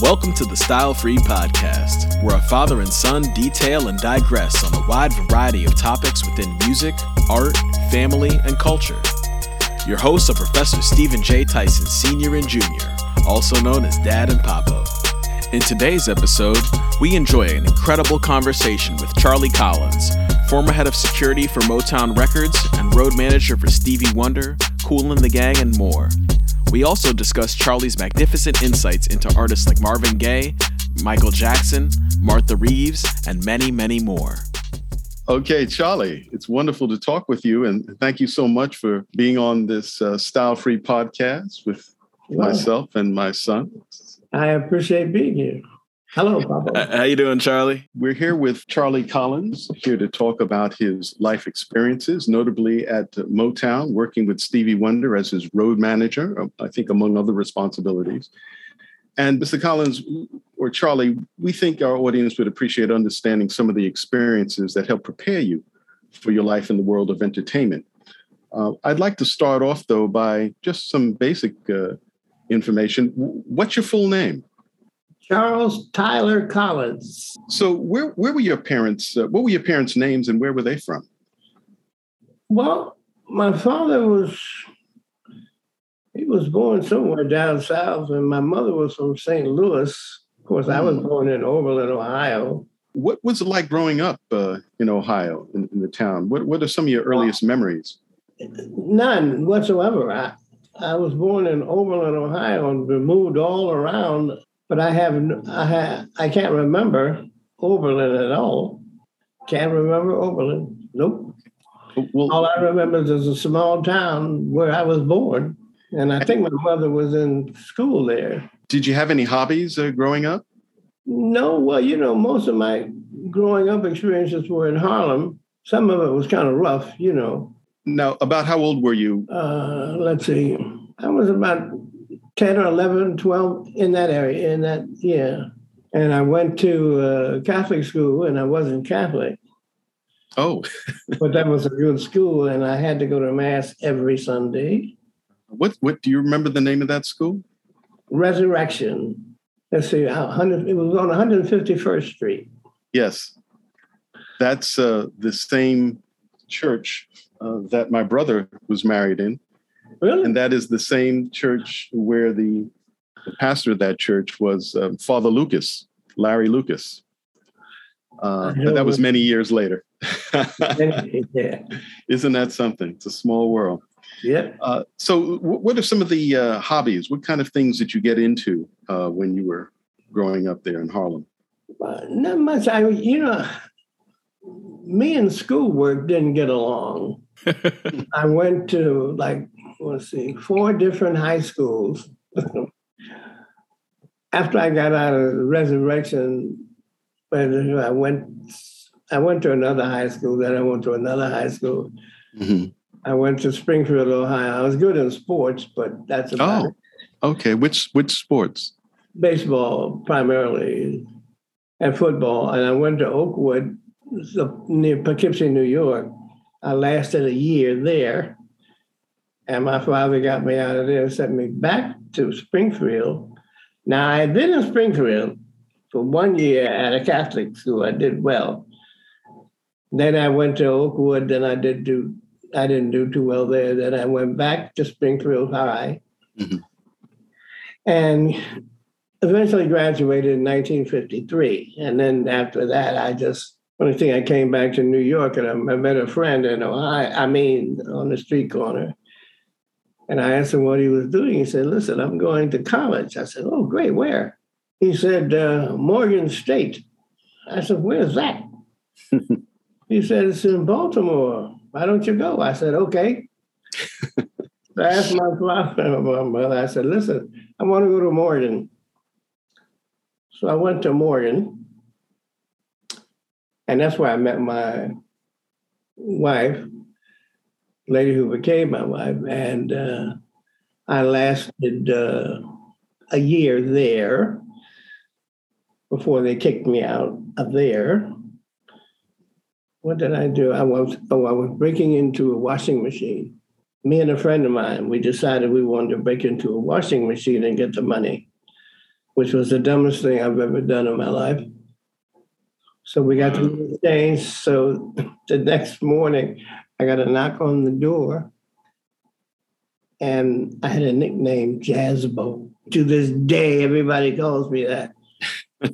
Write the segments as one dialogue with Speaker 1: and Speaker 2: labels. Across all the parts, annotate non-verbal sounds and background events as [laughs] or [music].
Speaker 1: Welcome to the Style Free Podcast, where a father and son detail and digress on a wide variety of topics within music, art, family, and culture. Your hosts are Professor Stephen J. Tyson, Sr. and Jr., also known as Dad and Papa. In today's episode, we enjoy an incredible conversation with Charlie Collins, former head of security for Motown Records and road manager for Stevie Wonder, Kool and the Gang, and more. We also discuss Charlie's magnificent insights into artists like Marvin Gaye, Michael Jackson, Martha Reeves, and many, many more.
Speaker 2: Okay, Charlie, it's wonderful to talk with you. And thank you so much for being on this uh, Style Free podcast with wow. myself and my son.
Speaker 3: I appreciate being here. Hello, Papa.
Speaker 1: How you doing, Charlie?
Speaker 2: We're here with Charlie Collins, here to talk about his life experiences, notably at Motown, working with Stevie Wonder as his road manager, I think among other responsibilities. And Mr. Collins or Charlie, we think our audience would appreciate understanding some of the experiences that help prepare you for your life in the world of entertainment. Uh, I'd like to start off, though, by just some basic uh, information. What's your full name?
Speaker 3: Charles Tyler Collins.
Speaker 2: So, where where were your parents? Uh, what were your parents' names, and where were they from?
Speaker 3: Well, my father was he was born somewhere down south, and my mother was from St. Louis. Of course, I was hmm. born in Oberlin, Ohio.
Speaker 2: What was it like growing up uh, in Ohio, in, in, the town? What What are some of your earliest well, memories?
Speaker 3: None whatsoever. I, I was born in Oberlin, Ohio, and we moved all around but I have I have I can't remember Oberlin at all. Can't remember Oberlin. Nope. Well, all I remember is a small town where I was born, and I think my mother was in school there.
Speaker 2: Did you have any hobbies uh, growing up?
Speaker 3: No. Well, you know, most of my growing up experiences were in Harlem. Some of it was kind of rough, you know.
Speaker 2: Now, about how old were you?
Speaker 3: Uh, let's see. I was about 10 or 11, 12 in that area, in that, year. And I went to uh, Catholic school and I wasn't Catholic.
Speaker 2: Oh. [laughs]
Speaker 3: but that was a good school and I had to go to Mass every Sunday.
Speaker 2: What, what do you remember the name of that school?
Speaker 3: Resurrection. Let's see, 100, it was on 151st Street.
Speaker 2: Yes. That's uh, the same church uh, that my brother was married in.
Speaker 3: Really?
Speaker 2: And that is the same church where the, the pastor of that church was um, Father Lucas, Larry Lucas. Uh, that was many years later. [laughs] yeah. Isn't that something? It's a small world.
Speaker 3: Yeah.
Speaker 2: Uh, so, w- what are some of the uh, hobbies? What kind of things did you get into uh, when you were growing up there in Harlem?
Speaker 3: Uh, not much. I, you know, me and schoolwork didn't get along. [laughs] I went to like let's see, four different high schools. [laughs] After I got out of Resurrection, I went, I went to another high school. Then I went to another high school. Mm-hmm. I went to Springfield, Ohio. I was good in sports, but that's about oh, it.
Speaker 2: okay. Which which sports?
Speaker 3: Baseball primarily, and football. And I went to Oakwood, near Poughkeepsie, New York. I lasted a year there. And my father got me out of there and sent me back to Springfield. Now, I had been in Springfield for one year at a Catholic school. I did well. Then I went to Oakwood, Then I did do I didn't do too well there. Then I went back to Springfield High. Mm-hmm. And eventually graduated in 1953. And then after that, I just only thing I came back to New York and I met a friend in Ohio, I mean on the street corner. And I asked him what he was doing. He said, Listen, I'm going to college. I said, Oh, great. Where? He said, uh, Morgan State. I said, Where's that? [laughs] he said, It's in Baltimore. Why don't you go? I said, Okay. I asked my father, [laughs] my mother, I said, Listen, I want to go to Morgan. So I went to Morgan. And that's where I met my wife, lady who became my wife, and uh, I lasted uh, a year there before they kicked me out of there. What did I do? I was oh, I was breaking into a washing machine. Me and a friend of mine, we decided we wanted to break into a washing machine and get the money. which was the dumbest thing I've ever done in my life. So we got to change. So [laughs] the next morning, I got a knock on the door, and I had a nickname, Jazzbo. To this day, everybody calls me that. I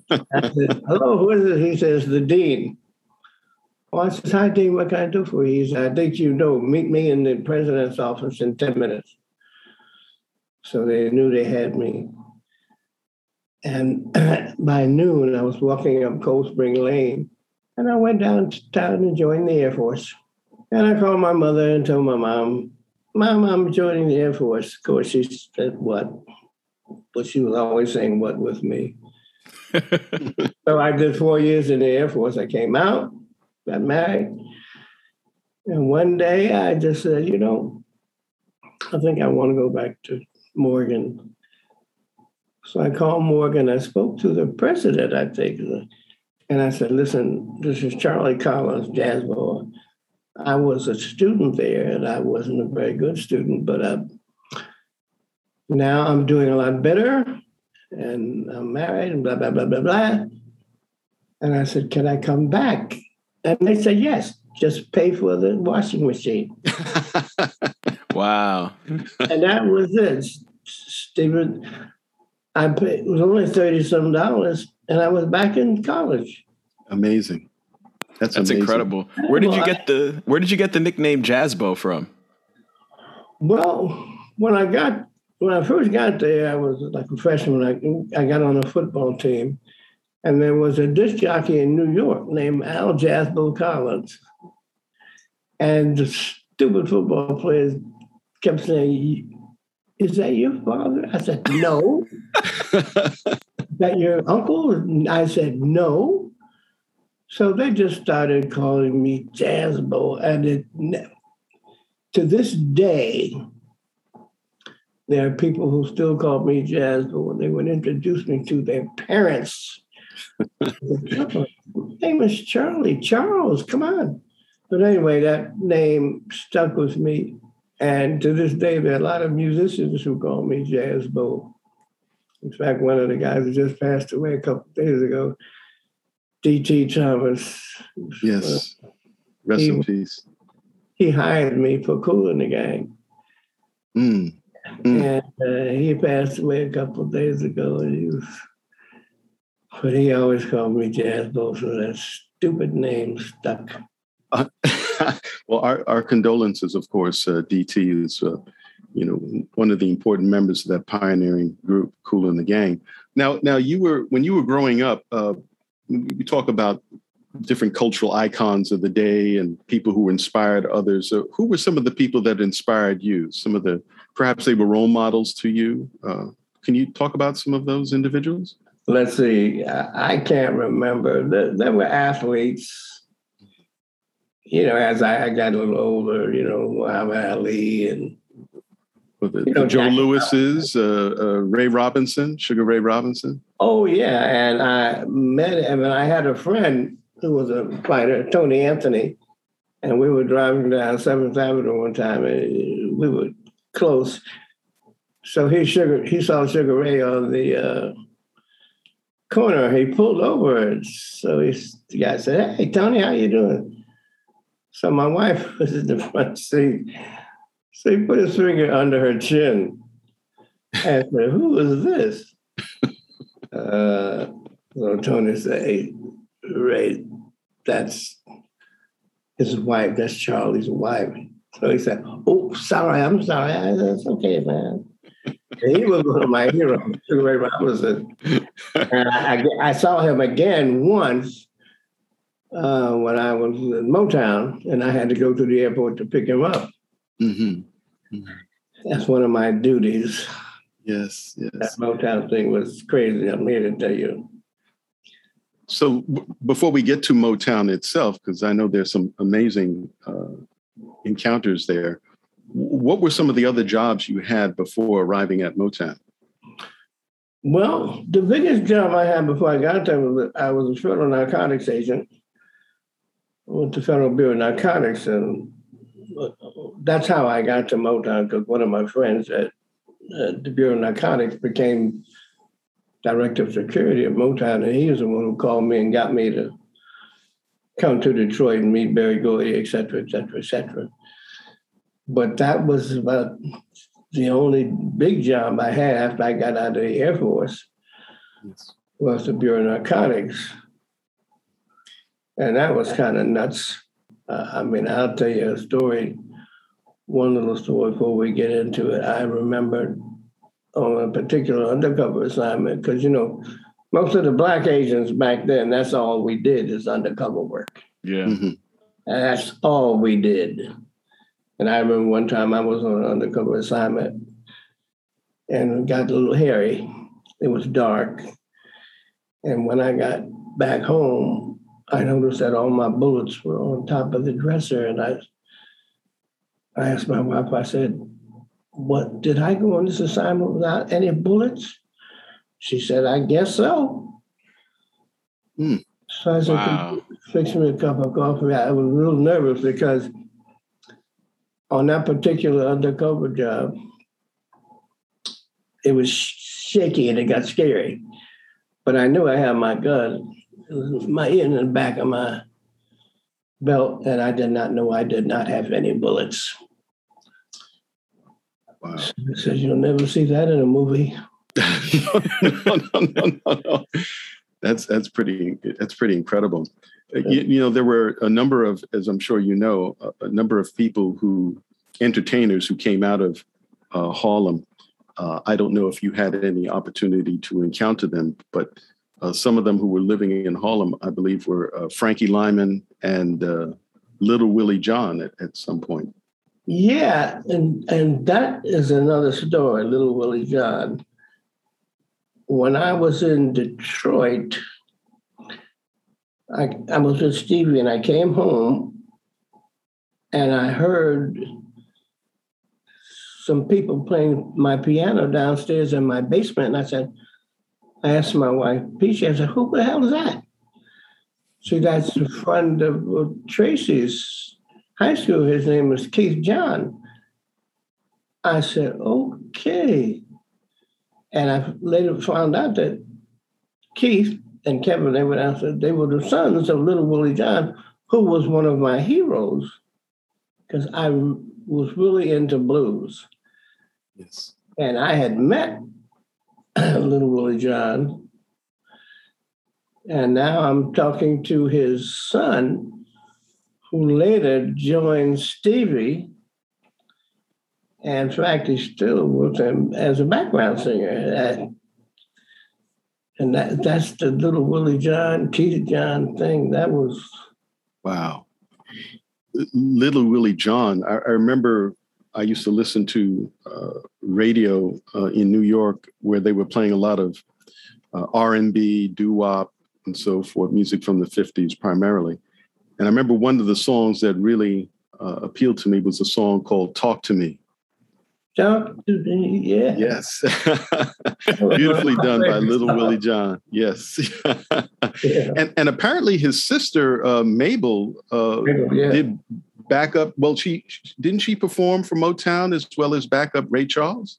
Speaker 3: said, [laughs] "Hello, who is it?" He says, "The dean." Well, I said, "Hi, dean. What can I do for you?" He said, "I think you know. Meet me in the president's office in ten minutes." So they knew they had me. And [clears throat] by noon, I was walking up Cold Spring Lane, and I went downtown and joined the Air Force. And I called my mother and told my mom, Mom, I'm joining the Air Force. Of course, she said, What? But she was always saying, What with me? [laughs] so I did four years in the Air Force. I came out, got married. And one day I just said, You know, I think I want to go back to Morgan. So I called Morgan. I spoke to the president, I think, and I said, "Listen, this is Charlie Collins, Jazzbo. I was a student there, and I wasn't a very good student, but uh, now I'm doing a lot better, and I'm married, and blah blah blah blah blah." And I said, "Can I come back?" And they said, "Yes. Just pay for the washing machine." [laughs]
Speaker 1: wow.
Speaker 3: and that was it. Stephen, I paid, it was only 30 some dollars and I was back in college.
Speaker 2: Amazing.
Speaker 1: That's, That's amazing. incredible. Where did well, you get the where did you get the nickname Jazzbo from?
Speaker 3: Well, when I got when I first got there, I was like a freshman. I, I got on a football team, and there was a disc jockey in New York named Al Jazzbo Collins. And the stupid football players kept saying, is that your father? I said, No. [laughs] that your uncle? I said, No. So they just started calling me Jazzbo. And it, to this day, there are people who still call me Jazzbo and they would introduce me to their parents. [laughs] name is Charlie. Charles, come on. But anyway, that name stuck with me and to this day, there are a lot of musicians who call me Jazz Bo. In fact, one of the guys who just passed away a couple days ago, D.T. Thomas.
Speaker 2: Yes. Uh, Rest he, in peace.
Speaker 3: He hired me for Kool and the Gang.
Speaker 2: Mm.
Speaker 3: Mm. And uh, he passed away a couple days ago. And he was, but he always called me Jazz Bo, so that stupid name stuck. Uh, [laughs]
Speaker 2: well, our, our condolences, of course. Uh, DT is, uh, you know, one of the important members of that pioneering group, Kool and the Gang. Now, now you were when you were growing up. We talk about different cultural icons of the day and people who inspired others. So who were some of the people that inspired you? Some of the perhaps they were role models to you. Uh, can you talk about some of those individuals?
Speaker 3: Let's see. I can't remember. There, there were athletes you know, as I, got a little older, you know, Muhammad Ali and
Speaker 2: well, the, you know, Joe Louis's, uh, uh, Ray Robinson, Sugar Ray Robinson.
Speaker 3: Oh yeah, and I met him, and I had a friend who was a fighter, Tony Anthony, and we were driving down Seventh Avenue one time, and we were close. So he sugar he saw Sugar Ray on the uh, corner. He pulled over, and so he, the guy said, "Hey, Tony, how you doing?" So my wife [laughs] was in the front seat. So he put his finger under her chin and said, Who is this? uh, so Tony said, Hey, Ray, that's his wife. That's Charlie's wife. So he said, Oh, sorry, I'm sorry. It's okay, man. And he was one of my heroes, Ray Robinson. And I, I, I saw him again once uh, when I was in Motown, and I had to go to the airport to pick him up.
Speaker 2: Mm-hmm. Mm-hmm.
Speaker 3: That's one of my duties.
Speaker 2: Yes, yes.
Speaker 3: That Motown thing was crazy. I'm here to tell you.
Speaker 2: So, b- before we get to Motown itself, because I know there's some amazing uh, encounters there, what were some of the other jobs you had before arriving at Motown?
Speaker 3: Well, the biggest job I had before I got there was I was a federal narcotics agent I went to Federal Bureau of Narcotics, and that's how I got to Motown because one of my friends at, at the Bureau of Narcotics became director of security at Motown, and he was the one who called me and got me to come to Detroit and meet Berry Gordy, et cetera, et cetera, et cetera. But that was about the only big job I had after I got out of the Air Force yes. was the Bureau of Narcotics. And that was kind of nuts. Uh, I mean, I'll tell you a story, one little story before we get into it. I remember on a particular undercover assignment, because, you know, most of the black agents back then, that's all we did is undercover work.
Speaker 1: Yeah. Mm-hmm.
Speaker 3: that's all we did. And I remember one time I was on an undercover assignment and got a little hairy. It was dark. And when I got back home, I noticed that all my bullets were on top of the dresser. And I I asked my wife, I said, What did I go on this assignment without any bullets? She said, I guess so. Hmm. So I said, wow. fix me a cup of coffee. I was real nervous because on that particular undercover job, it was shaky and it got scary. But I knew I had my gun. My in the back of my belt, and I did not know I did not have any bullets. Wow. Says you'll never see that in a movie. [laughs]
Speaker 2: no, no, no, no, no. That's that's pretty that's pretty incredible. Uh, you, you, know, there were a number of, as I'm sure you know, a, a number of people who entertainers who came out of uh, Harlem. Uh, I don't know if you had any opportunity to encounter them, but uh, some of them who were living in Harlem, I believe, were uh, Frankie Lymon and uh, Little Willie John at, at some point.
Speaker 3: Yeah, and and that is another story, Little Willie John when I was in Detroit, I, I was with Stevie and I came home and I heard some people playing my piano downstairs in my basement. And I said, I asked my wife, Peach, I said, who the hell is that? See, that's a friend of, Tracy's high school. His name was Keith John. I said, okay. And I later found out that Keith and Kevin, they were, they were the sons of Little Willie John, who was one of my heroes, because I was really into blues.
Speaker 2: Yes.
Speaker 3: And I had met [clears throat] Little Willie John, and now I'm talking to his son, who later joined Stevie and in fact, he still works as a background singer. And that, that's the little Willie John, Keith John thing. That was.
Speaker 2: Wow. Little Willie John. I, I remember I used to listen to uh, radio uh, in New York where they were playing a lot of uh, R&B, doo-wop, and so forth, music from the 50s primarily. And I remember one of the songs that really uh, appealed to me was a song called Talk to Me Talk to me,
Speaker 3: yeah.
Speaker 2: Yes. [laughs] Beautifully done by Little Willie John. Yes. [laughs] yeah. And and apparently his sister uh, Mabel, uh, Mabel yeah. did backup. Well, she didn't she perform for Motown as well as backup Ray Charles.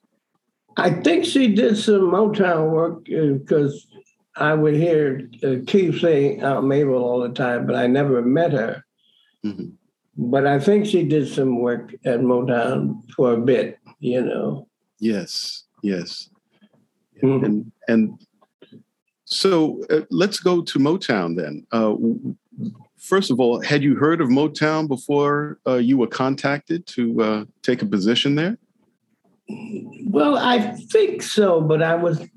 Speaker 3: I think she did some Motown work because uh, I would hear uh, Keith saying Aunt Mabel all the time, but I never met her. Mm-hmm. But I think she did some work at Motown for a bit you know.
Speaker 2: Yes, yes. Mm-hmm. And and so uh, let's go to Motown then. First of all, had you heard of Motown before uh, you were contacted to uh, take a position there?
Speaker 3: Well, I think so, but I was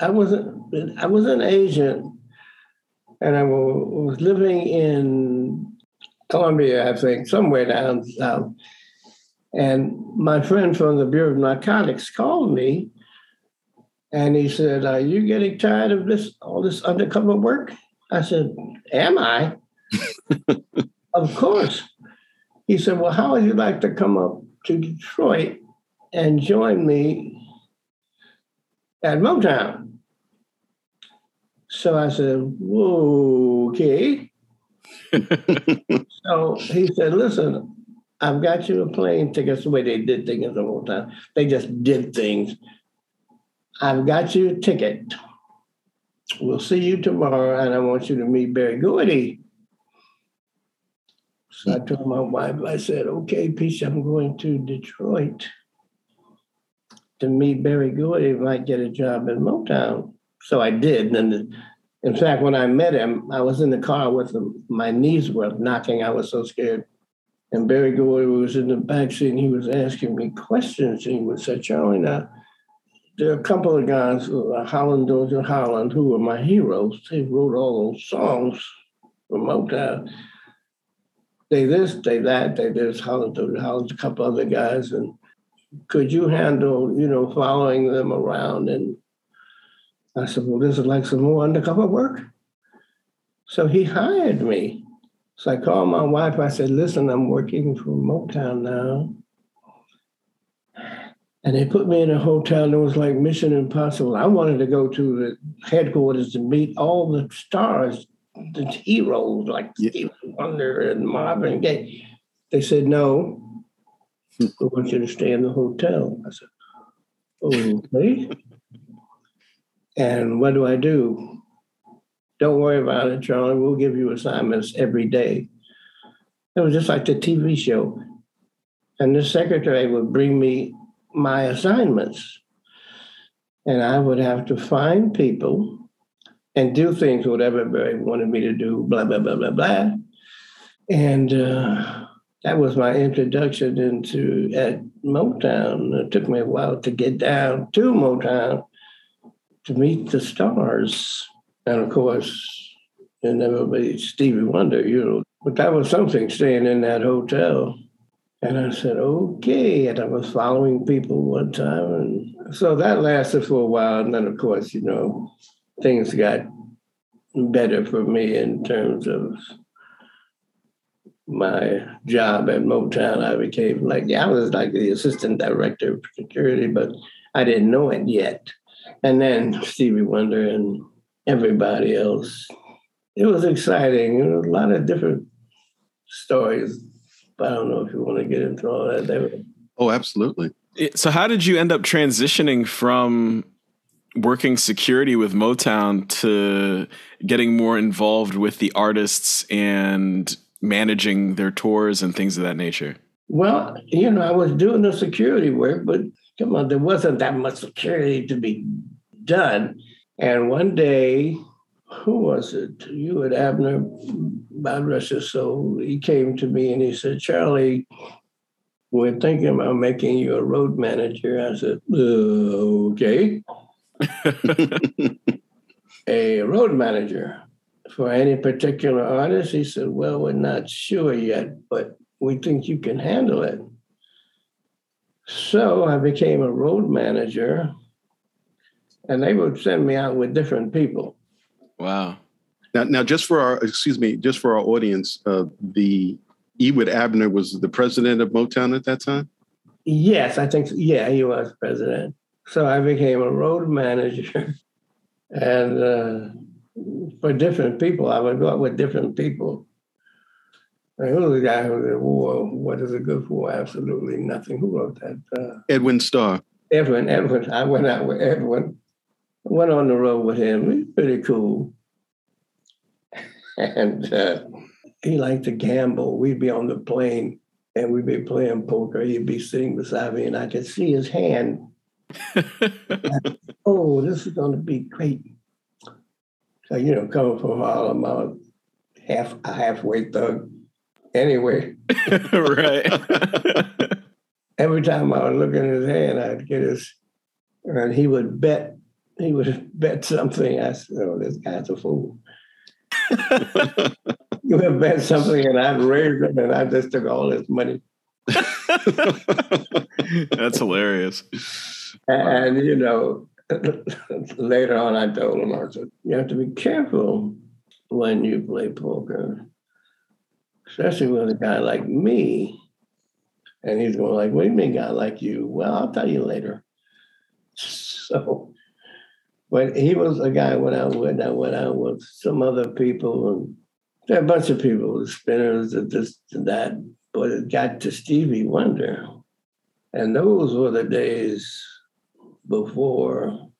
Speaker 3: I wasn't I was an agent, and I was living in Columbia, I think, somewhere down south. And my friend from the Bureau of Narcotics called me and he said, Are you getting tired of this, all this undercover work? I said, Am I? [laughs] of course. He said, Well, how would you like to come up to Detroit and join me at Motown? So I said, Whoa, okay. [laughs] so he said, Listen, I've got you a plane ticket. That's the way they did things the whole time. They just did things. I've got you a ticket. We'll see you tomorrow, and I want you to meet Berry Gordy. So I told my wife, I said, okay, Peach, I'm going to Detroit to meet Berry Gordy, might get a job in Motown. So I did. And in fact, when I met him, I was in the car with him. My knees were knocking. I was so scared. And Berry Gordy was in the back seat and he was asking me questions. And he would say, Charlie, now, there are a couple of guys, uh, Holland, Dozier Holland, who were my heroes. They wrote all those songs for Motown. They this, they that, they this, Holland, Dozier Holland, a couple other guys. And could you handle, you know, following them around? And I said, well, this is like some more undercover work. So he hired me. So I called my wife. I said, listen, I'm working for Motown now. And they put me in a hotel that was like Mission Impossible. I wanted to go to the headquarters to meet all the stars, the heroes like yeah. Stevie Wonder and Marvin Gaye. They said, no, we want you to stay in the hotel. I said, okay. and what do I do? Don't worry about it, Charlie. We'll give you assignments every day. It was just like the TV show. And the secretary would bring me my assignments. And I would have to find people and do things, whatever they wanted me to do, blah, blah, blah, blah, blah. And uh, that was my introduction into at Motown. It took me a while to get down to Motown to meet the stars. And of course, inevitably Stevie Wonder, you know. But that was something staying in that hotel. And I said, okay. And I was following people one time. And so that lasted for a while. And then, of course, you know, things got better for me in terms of my job at Motown, I became like, yeah, I was like the assistant director of security, but I didn't know it yet. And then Stevie Wonder and everybody else. It was exciting. There was a lot of different stories, but I don't know if you want to get into all that.
Speaker 2: Oh, absolutely.
Speaker 1: So, how did you end up transitioning from working security with Motown to getting more involved with the artists and managing their tours and things of that nature?
Speaker 3: Well, you know, I was doing the security work, but come on, there wasn't that much security to be done. And one day, who was it? Ewart Abner, rest his soul, he came to me and he said, Charlie, we're thinking about making you a road manager. I said, uh, okay. [laughs] a road manager for any particular artist? He said, Well, we're not sure yet, but we think you can handle it. So I became a road manager, and they would send me out with different people.
Speaker 1: Wow.
Speaker 2: Now, now just for our, excuse me, just for our audience, uh, the Ewart Abner was the president of Motown at that time?
Speaker 3: Yes, I think, so. yeah, he was president. So I became a road manager. And uh, for different people. I would go out with different people. And who was the guy who said, War, what is it good for? Absolutely nothing. Who wrote that? Uh,
Speaker 2: Edwin Starr.
Speaker 3: Edwin, Edwin. I went out with Edwin. Went on the road with him. He's pretty cool. [laughs] And uh, he liked to gamble. We'd be on the plane and we'd be playing poker. He'd be sitting beside me and I could see his hand. [laughs] oh, this is going to be great. So, you know, coming from Harlem, I'm a half a halfway thug anyway. [laughs]
Speaker 1: right.
Speaker 3: Every time I would look in his hand, I'd get his, and he would bet, he would have bet something. I said, oh, this guy's a fool. [laughs] you would bet something and I'd raise him and I just took all his money. [laughs]
Speaker 1: That's hilarious.
Speaker 3: And, and, you know, [laughs] later on, I told him, I said, you have to be careful when you play poker, especially with a guy like me. And he's going like, what do you mean, guy like you? Well, I'll tell you later. So when he was a guy when I went out with, I went out with some other people and there are a bunch of people, the spinners, and this and that, but it got to Stevie Wonder. And those were the days before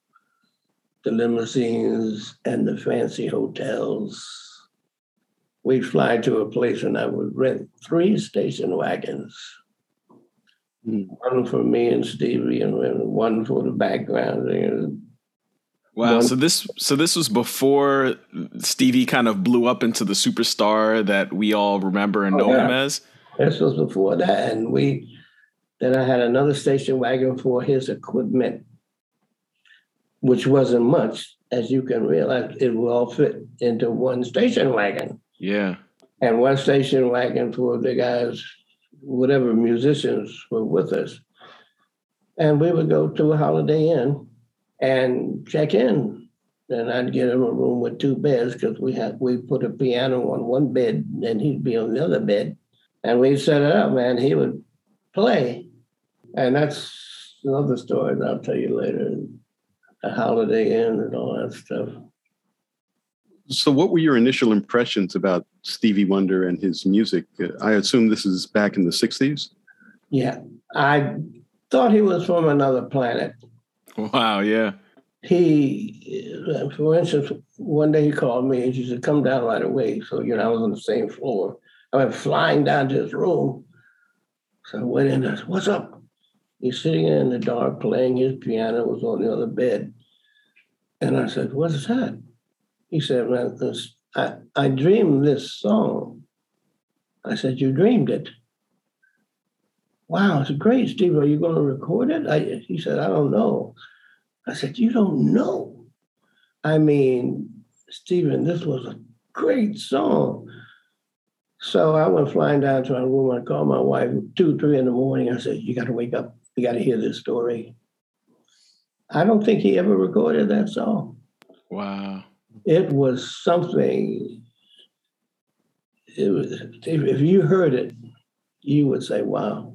Speaker 3: the limousines and the fancy hotels. We'd fly to a place and I would rent three station wagons. Mm. One for me and Stevie, and one for the background.
Speaker 1: Wow. One, so this so this was before Stevie kind of blew up into the superstar that we all remember and oh, know yeah. him as.
Speaker 3: This was before that, and we then I had another station wagon for his equipment, which wasn't much, as you can realize. It will all fit into one station wagon.
Speaker 1: Yeah.
Speaker 3: And one station wagon for the guys, whatever musicians were with us. And we would go to a Holiday Inn and check in. And I'd get him a room with two beds because we had we put a piano on one bed and he'd be on the other bed. And we'd set it up, man. He would play. And that's another story that I'll tell you later. A Holiday Inn and all that stuff.
Speaker 2: So, what were your initial impressions about Stevie Wonder and his music? I assume this is back in the 60s?
Speaker 3: Yeah. I thought he was from another planet.
Speaker 1: Wow, yeah.
Speaker 3: He, uh, for instance, one day he called me and he said, Come down right away. So, you know, I was on the same floor. I went flying down to his room. So I went in and I said, What's up? He's sitting in the dark playing his piano, was on the other bed. And I said, What is that? He said, Man, I, I dreamed this song. I said, You dreamed it? Wow, it's great, Steve. Are you going to record it? I, he said, I don't know. I said, You don't know? I mean, Stephen, this was a great song. So I went flying down to my room. I called my wife two, three in the morning. I said, You got to wake up. You got to hear this story. I don't think he ever recorded that song.
Speaker 1: Wow.
Speaker 3: It was something. It was, if you heard it, you would say, wow.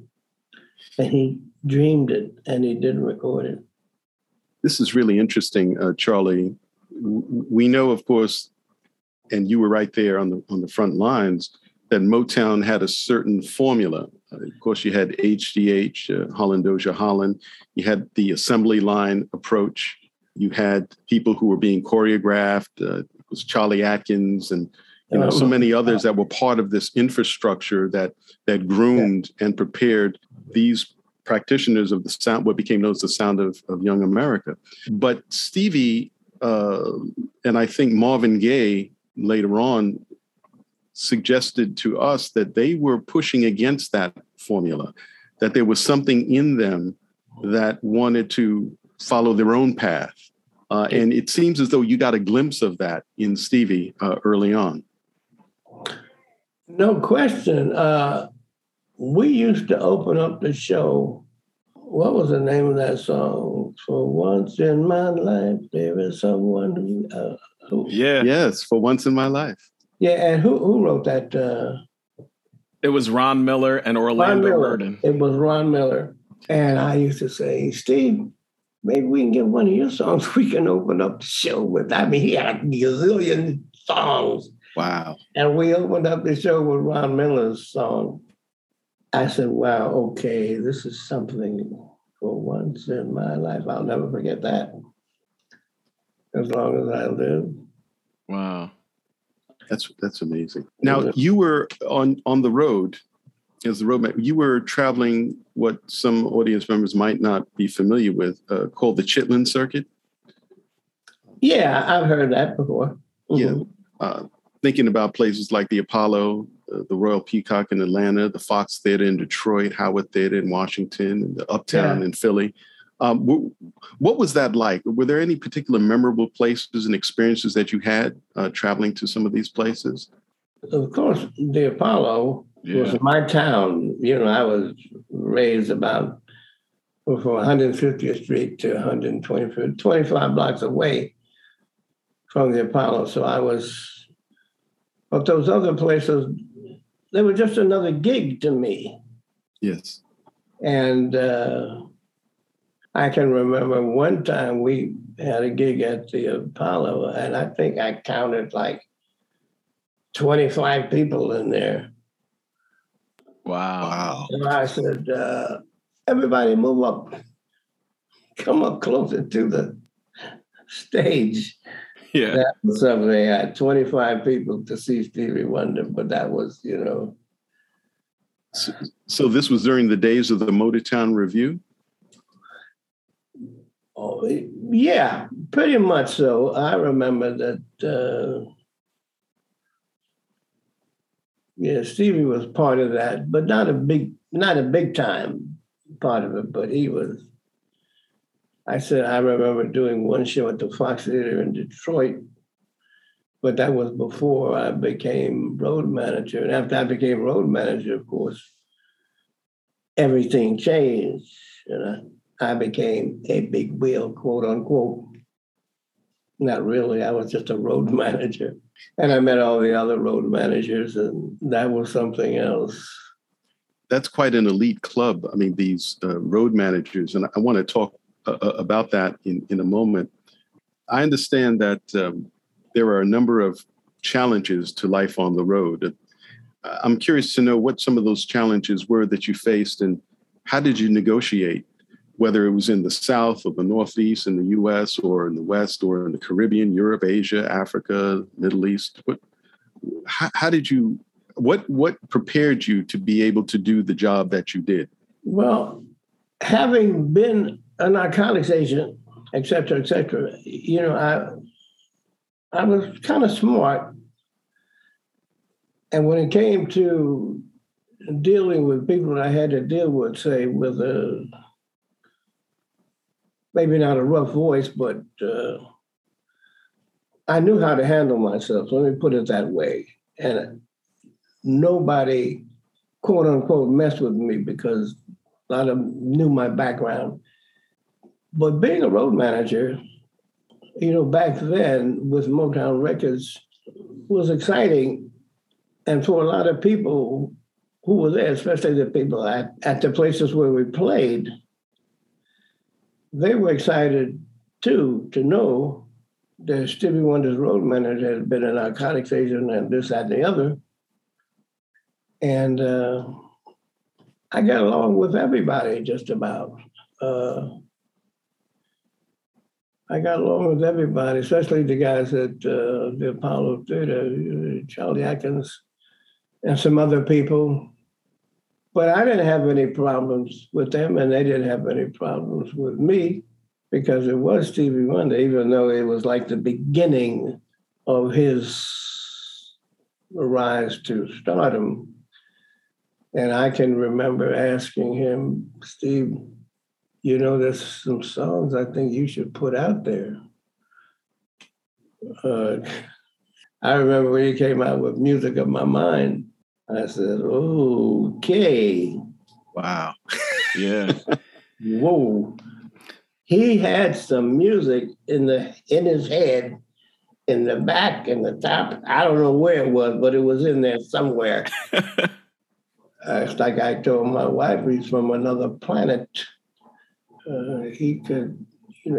Speaker 3: And he dreamed it and he didn't record it.
Speaker 2: This is really interesting, uh, Charlie. We know, of course, and you were right there on the on the front lines that Motown had a certain formula. Uh, of course, you had HDH, uh, Holland Dozier Holland. You had the assembly line approach. You had people who were being choreographed. Uh, it was Charlie Atkins and you know so oh. many others that were part of this infrastructure that that groomed and prepared these practitioners of the sound, what became known as the sound of, of young America. But Stevie uh, and I think Marvin Gaye later on suggested to us that they were pushing against that formula, that there was something in them that wanted to follow their own path. Uh, and it seems as though you got a glimpse of that in Stevie uh, early on.
Speaker 3: No question. Uh, we used to open up the show. What was the name of that song? For once in my life, there is someone who. Uh,
Speaker 2: who yeah. Yes, for once in my life.
Speaker 3: Yeah, and who who wrote that? Uh,
Speaker 1: it was Ron Miller and Orlando Miller.
Speaker 3: It was Ron Miller, and I used to say, Steve, maybe we can get one of your songs. We can open up the show with. I mean, he had a gazillion songs.
Speaker 2: Wow!
Speaker 3: And we opened up the show with Ron Miller's song. I said, "Wow, okay, this is something for once in my life. I'll never forget that, as long as I live."
Speaker 1: Wow.
Speaker 2: That's that's amazing. Now you were on on the road as the roadmap. You were traveling what some audience members might not be familiar with, uh, called the Chitlin Circuit.
Speaker 3: Yeah, I've heard that before.
Speaker 2: Mm-hmm. Yeah, uh, thinking about places like the Apollo, the Royal Peacock in Atlanta, the Fox Theater in Detroit, Howard Theater in Washington, and the Uptown yeah. in Philly. Um, what was that like? Were there any particular memorable places and experiences that you had uh, traveling to some of these places?
Speaker 3: Of course, the Apollo yeah. was my town. You know, I was raised about from 150th Street to 125th, 25 blocks away from the Apollo. So I was, but those other places, they were just another gig to me.
Speaker 2: Yes.
Speaker 3: And uh, I can remember one time we had a gig at the Apollo, and I think I counted like 25 people in there.
Speaker 1: Wow.
Speaker 3: And I said, uh, everybody move up, come up closer to the stage.
Speaker 1: Yeah.
Speaker 3: That was something they had 25 people to see Stevie Wonder, but that was, you know.
Speaker 2: So, so this was during the days of the Motown Revue?
Speaker 3: Oh, yeah, pretty much so. I remember that. Uh, yeah, Stevie was part of that, but not a big, not a big time part of it. But he was. I said I remember doing one show at the Fox Theater in Detroit, but that was before I became road manager. And after I became road manager, of course, everything changed. You know, I became a big wheel, quote unquote. Not really. I was just a road [laughs] manager. And I met all the other road managers, and that was something else.
Speaker 2: That's quite an elite club. I mean, these uh, road managers, and I want to talk about that in, in a moment. I understand that um, there are a number of challenges to life on the road. Uh, I'm curious to know what some of those challenges were that you faced and how did you negotiate, whether it was in the South or the Northeast, in the US or in the West or in the Caribbean, Europe, Asia, Africa, Middle East? What, how, how did you, what, what prepared you to be able to do the job that you did?
Speaker 3: Well, having been a narcotics agent, et cetera, et cetera, you know, I, I was kind of smart. And when it came to dealing with people that I had to deal with, say, with a maybe not a rough voice, but uh, I knew how to handle myself. Let me put it that way. And nobody, quote unquote, messed with me because a lot of them knew my background. But being a road manager, you know, back then with Motown Records was exciting. And for a lot of people who were there, especially the people at, at the places where we played, they were excited too to know that Stevie Wonder's road manager had been a narcotics agent and this, that, and the other. And uh, I got along with everybody just about. Uh, I got along with everybody, especially the guys at uh, the Apollo Theater, Charlie Atkins, and some other people. But I didn't have any problems with them, and they didn't have any problems with me because it was Stevie Wonder, even though it was like the beginning of his rise to stardom. And I can remember asking him, Steve, you know, there's some songs I think you should put out there. Uh, I remember when he came out with Music of My Mind. I said, okay.
Speaker 1: Wow. [laughs] Yeah.
Speaker 3: Whoa. He had some music in the in his head, in the back, in the top. I don't know where it was, but it was in there somewhere. uh, [laughs] it's like I told my wife, he's from another planet uh, he could,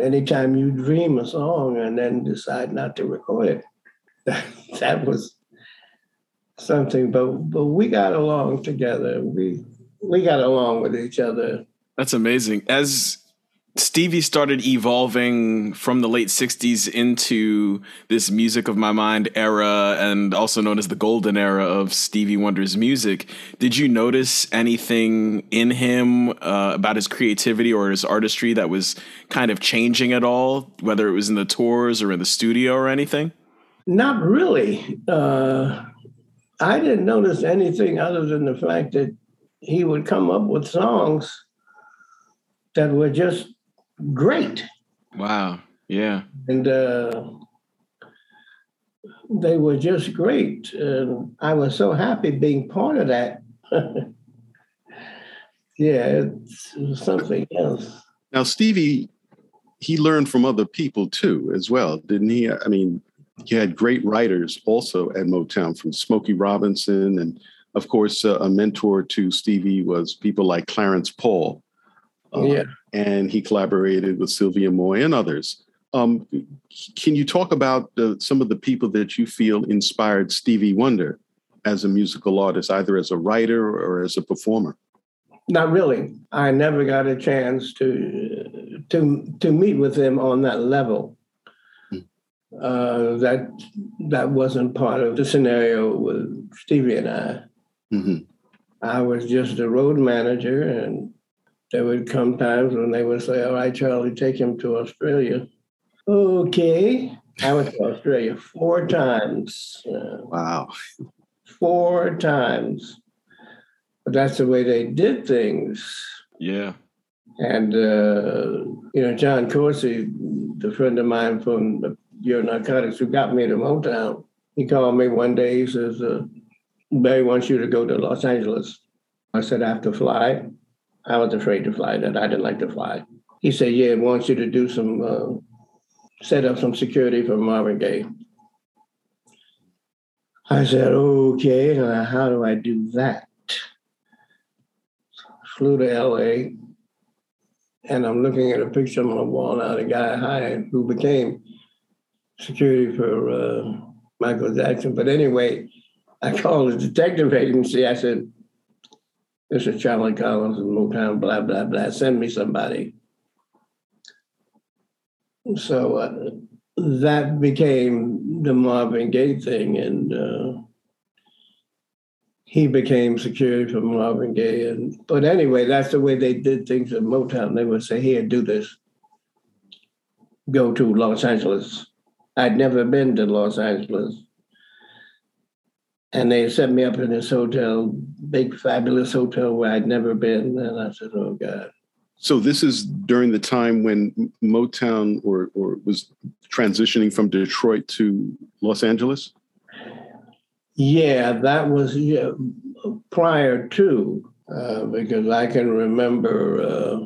Speaker 3: anytime you dream a song and then decide not to record it, [laughs] that, that was something. But but we got along together. We we got along with each other.
Speaker 1: That's amazing. As Stevie started evolving from the late 60s into this music of my mind era and also known as the golden era of Stevie Wonder's music. Did you notice anything in him uh, about his creativity or his artistry that was kind of changing at all, whether it was in the tours or in the studio or anything?
Speaker 3: Not really. Uh, I didn't notice anything other than the fact that he would come up with songs that were just great.
Speaker 1: Wow. Yeah.
Speaker 3: And uh, they were just great. And I was so happy being part of that. [laughs] yeah, it's something else.
Speaker 2: Now, Stevie, he learned from other people too, as well, didn't he? I mean, he had great writers also at Motown, from Smokey Robinson, and of course, uh, a mentor to Stevie was people like Clarence Paul.
Speaker 3: Uh, yeah
Speaker 2: and he collaborated with Sylvia Moy and others. Um, can you talk about uh, some of the people that you feel inspired Stevie Wonder as a musical artist, either as a writer or as a performer?
Speaker 3: Not really. I never got a chance to to to meet with him on that level. uh, that that wasn't part of the scenario with Stevie and I.
Speaker 2: Mm-hmm.
Speaker 3: I was just a road manager, and there would come times when they would say, "All right, Charlie, take him to Australia." Okay, I went to Australia four times.
Speaker 2: Wow.
Speaker 3: four times, but that's the way they did things.
Speaker 1: Yeah.
Speaker 3: And uh, you know, John Corsi, the friend of mine from the of Narcotics, who got me to Motown, he called me one day. He says, uh, "Berry wants you to go to Los Angeles." I said, "I have to fly." I was afraid to fly. That I didn't like to fly. He said, "Yeah, he wants you to do some, uh, set up some security for Marvin Gaye." I said, "Okay, uh, how do I do that?" Flew to L.A and I'm looking at a picture on the wall now, the guy hired who became security for uh, Michael Jackson. But anyway, I called the detective agency. I said, This is Charlie Collins in Motown, blah, blah, blah. Send me somebody. So uh, that became the Marvin Gaye thing. And uh, he became security for Marvin Gaye. And but anyway, that's the way they did things at Motown. They would say, "Here, do this. Go to Los Angeles." I'd never been to Los Angeles, and they set me up in this hotel, big fabulous hotel where I'd never been. And I said, "Oh God."
Speaker 2: So this is during the time when Motown or or was transitioning from Detroit to Los Angeles.
Speaker 3: Yeah, that was yeah, prior to, uh, because I can remember uh,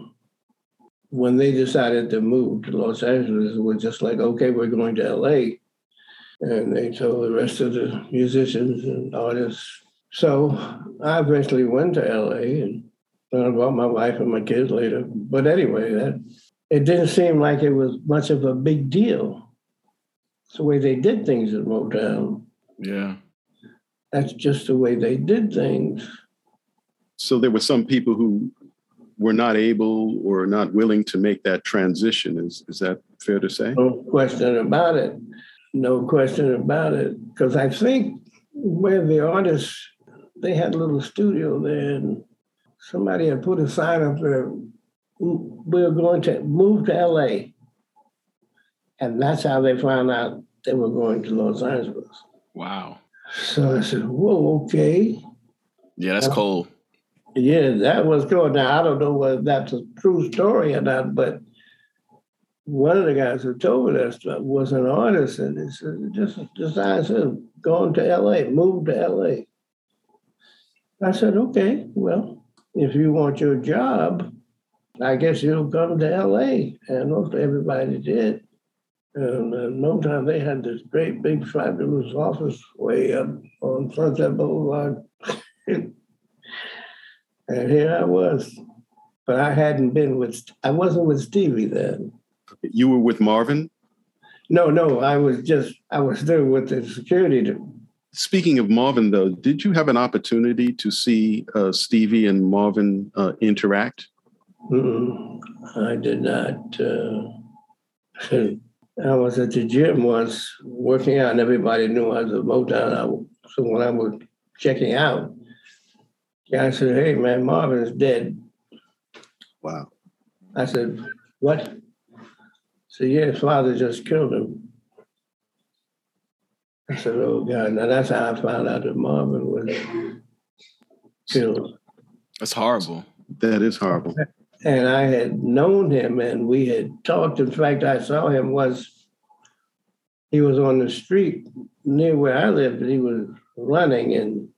Speaker 3: when they decided to move to Los Angeles, it was just like, okay, we're going to LA. And they told the rest of the musicians and artists. So I eventually went to LA and learned about my wife and my kids later. But anyway, that it didn't seem like it was much of a big deal. It's the way they did things at Motown.
Speaker 1: Yeah.
Speaker 3: That's just the way they did things.
Speaker 2: So there were some people who were not able or not willing to make that transition. Is is that fair to say?
Speaker 3: No question about it. No question about it. Because I think where the artists, they had a little studio there, and somebody had put a sign up there. We're going to move to LA. And that's how they found out they were going to Los Angeles.
Speaker 1: Wow.
Speaker 3: So I said, whoa, okay.
Speaker 1: Yeah, that's cool.
Speaker 3: Yeah, that was cool. Now, I don't know whether that's a true story or not, but one of the guys who told me stuff was an artist, and he said, just decided to going to LA, move to LA. I said, okay, well, if you want your job, I guess you'll come to LA. And most everybody did. And in no time, they had this great big fabulous office way up on Sunset Boulevard. [laughs] and here I was. But I hadn't been with, I wasn't with Stevie then.
Speaker 2: You were with Marvin.
Speaker 3: No, no, I was just, I was there with the security. To,
Speaker 2: Speaking of Marvin, though, did you have an opportunity to see uh, Stevie and Marvin uh, interact?
Speaker 3: Mm-mm, I did not. Uh, [laughs] I was at the gym once working out, and everybody knew I was a Motown. I, so when I was checking out, I said, "Hey, man, Marvin's dead."
Speaker 2: Wow.
Speaker 3: I said, "What?" So yeah, father just killed him. I said, "Oh God!" Now that's how I found out that Marvin was killed.
Speaker 1: That's horrible.
Speaker 2: That is horrible.
Speaker 3: and I had known him and we had talked. In fact, I saw him once. he was on the street near where I lived and he was running and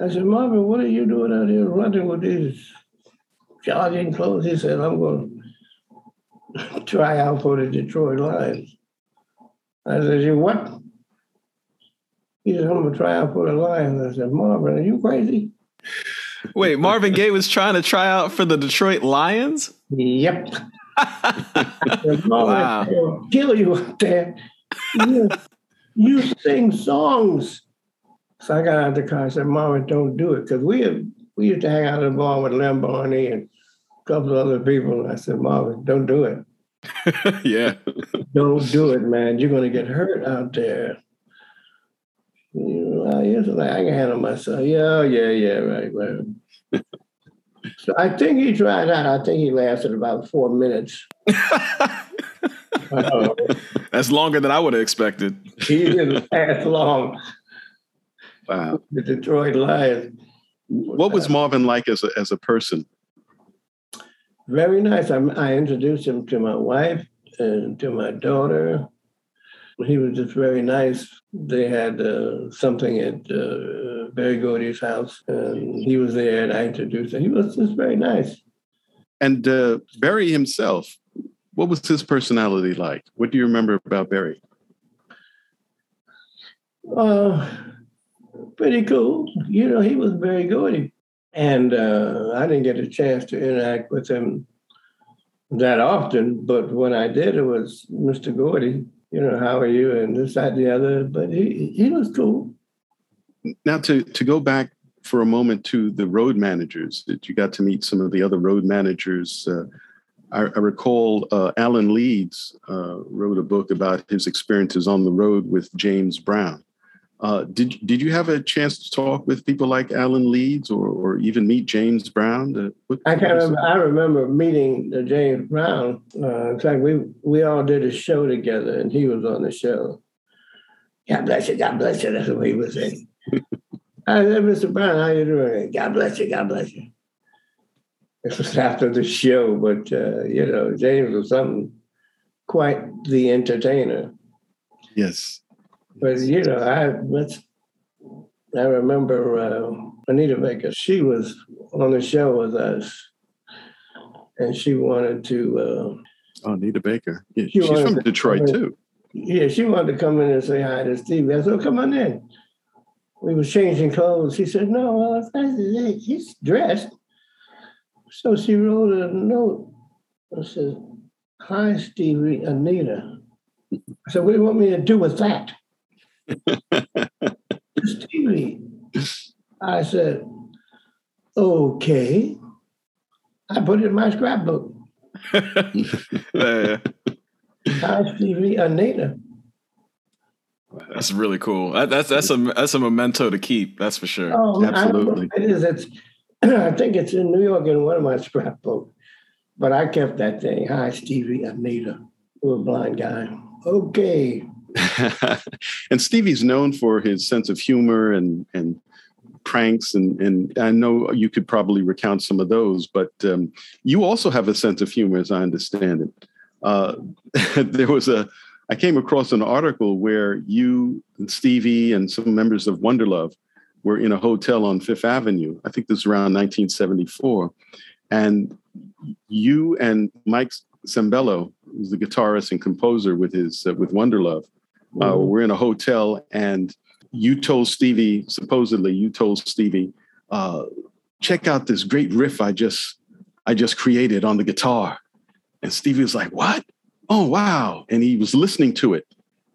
Speaker 3: I said, Marvin, what are you doing out here running with these jogging clothes? He said, I'm going to try out for the Detroit Lions. I said, you what? He said, I'm going to try out for the Lions. I said, Marvin, are you crazy?
Speaker 1: Wait, Marvin Gaye was trying to try out for the Detroit Lions?
Speaker 3: Yep. [laughs]
Speaker 1: Wow.
Speaker 3: kill you out there. You, you sing songs. So I got out of the car and said, Marvin, don't do it. Because we we used to hang out in the bar with Barney and couple of other people. I said, Marvin, don't do it. [laughs]
Speaker 1: yeah.
Speaker 3: Don't do it, man. You're going to get hurt out there. You know, yes, like, I can handle myself. Yeah, yeah, yeah, right, right. [laughs] so I think he tried that. I think he lasted about four minutes.
Speaker 1: uh, [laughs] That's longer than I would have expected.
Speaker 3: He didn't last long.
Speaker 2: Wow.
Speaker 3: The Detroit Lions.
Speaker 2: What was Marvin like as a, as a person?
Speaker 3: Very nice. I, I introduced him to my wife and to my daughter. He was just very nice. They had uh, something at uh, Berry Gordy's house, and he was there, and I introduced him. He was just very nice.
Speaker 2: And uh, Berry himself, what was his personality like? What do you remember about Berry?
Speaker 3: Uh, pretty cool. You know, he was very good. And uh, I didn't get a chance to interact with him that often, but when I did, it was Mr. Gordy. You know, how are you? And this, that, the other. But he he was cool.
Speaker 2: Now to to go back for a moment to the road managers that you got to meet some of the other road managers. Uh, I, I, recall uh, Alan Leeds uh, wrote a book about his experiences on the road with James Brown. Uh, did did you have a chance to talk with people like Alan Leeds or, or even meet James Brown? Uh,
Speaker 3: what, I can remember, I remember meeting James Brown. Uh, in fact, we we all did a show together, and he was on the show. God bless you, God bless you. That's what he was saying. [laughs] I said, Mr. Brown, how you doing? God bless you, God bless you. This was after the show, but uh, you know, James was something quite the entertainer.
Speaker 2: Yes.
Speaker 3: But you know, I let's. I remember uh, Anita Baker. She was on the show with us, and she wanted to. Uh,
Speaker 2: oh, Anita Baker. Yeah, she she's from to Detroit too.
Speaker 3: Yeah, she wanted to come in and say hi to Steve. I said, oh, "Come on in." We was changing clothes. She said, "No, well, he's dressed." So she wrote a note. I said, "Hi, Stevie, Anita." I said, "What do you want me to do with that?" Stevie. [laughs] I said, okay. I put it in my scrapbook. Hi, Stevie Anita.
Speaker 1: That's really cool. That's that's a that's a memento to keep. That's for sure.
Speaker 3: Oh, Absolutely. it is. It's. [clears throat] I think it's in New York in one of my scrapbooks, but I kept that thing. Hi, Stevie Anita. Little blind guy. Okay. [laughs]
Speaker 2: and Stevie's known for his sense of humor and and pranks and and I know you could probably recount some of those, but um, you also have a sense of humor, as I understand it. Uh, [laughs] there was a I came across an article where you and Stevie and some members of Wonderlove were in a hotel on Fifth Avenue. I think this was around 1974, and you and Mike Sembello, who's the guitarist and composer with his uh, with Wonderlove, uh, mm-hmm. we're in a hotel, and you told Stevie, supposedly, you told Stevie, uh, check out this great riff I just I just created on the guitar. And Stevie was like, What? Oh, wow. And he was listening to it.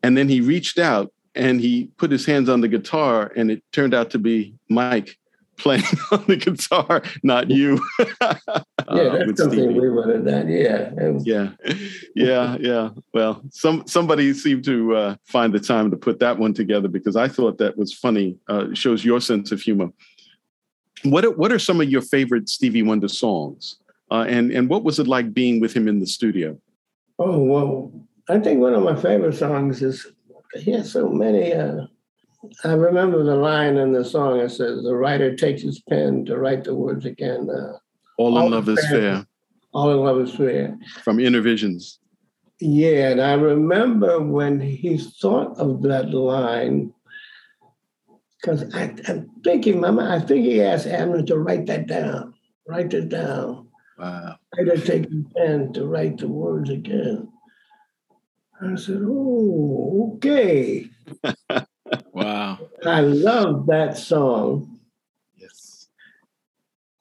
Speaker 2: And then he reached out and he put his hands on the guitar, and it turned out to be Mike playing [laughs] on the guitar, not you.
Speaker 3: yeah, [laughs] uh, that's something Stevie. we would have done. Yeah,
Speaker 2: yeah, yeah, yeah. Well, some somebody seemed to uh, find the time to put that one together because I thought that was funny. Uh, shows your sense of humor. What are, what are some of your favorite Stevie Wonder songs? Uh, and and what was it like being with him in the studio?
Speaker 3: Oh well, I think one of my favorite songs is he has so many. Uh, I remember the line in the song. It says, "The writer takes his pen to write the words again." Uh,
Speaker 2: all, all in love is fair.
Speaker 3: All in love is fair.
Speaker 2: From Innervisions.
Speaker 3: Yeah, and I remember when he thought of that line, because I'm thinking, Mama, I think he asked Abner to write that down. Write it down.
Speaker 2: Wow.
Speaker 3: Writer take his pen to write the words again. I said, "Oh, okay." [laughs] I love that song.
Speaker 2: Yes.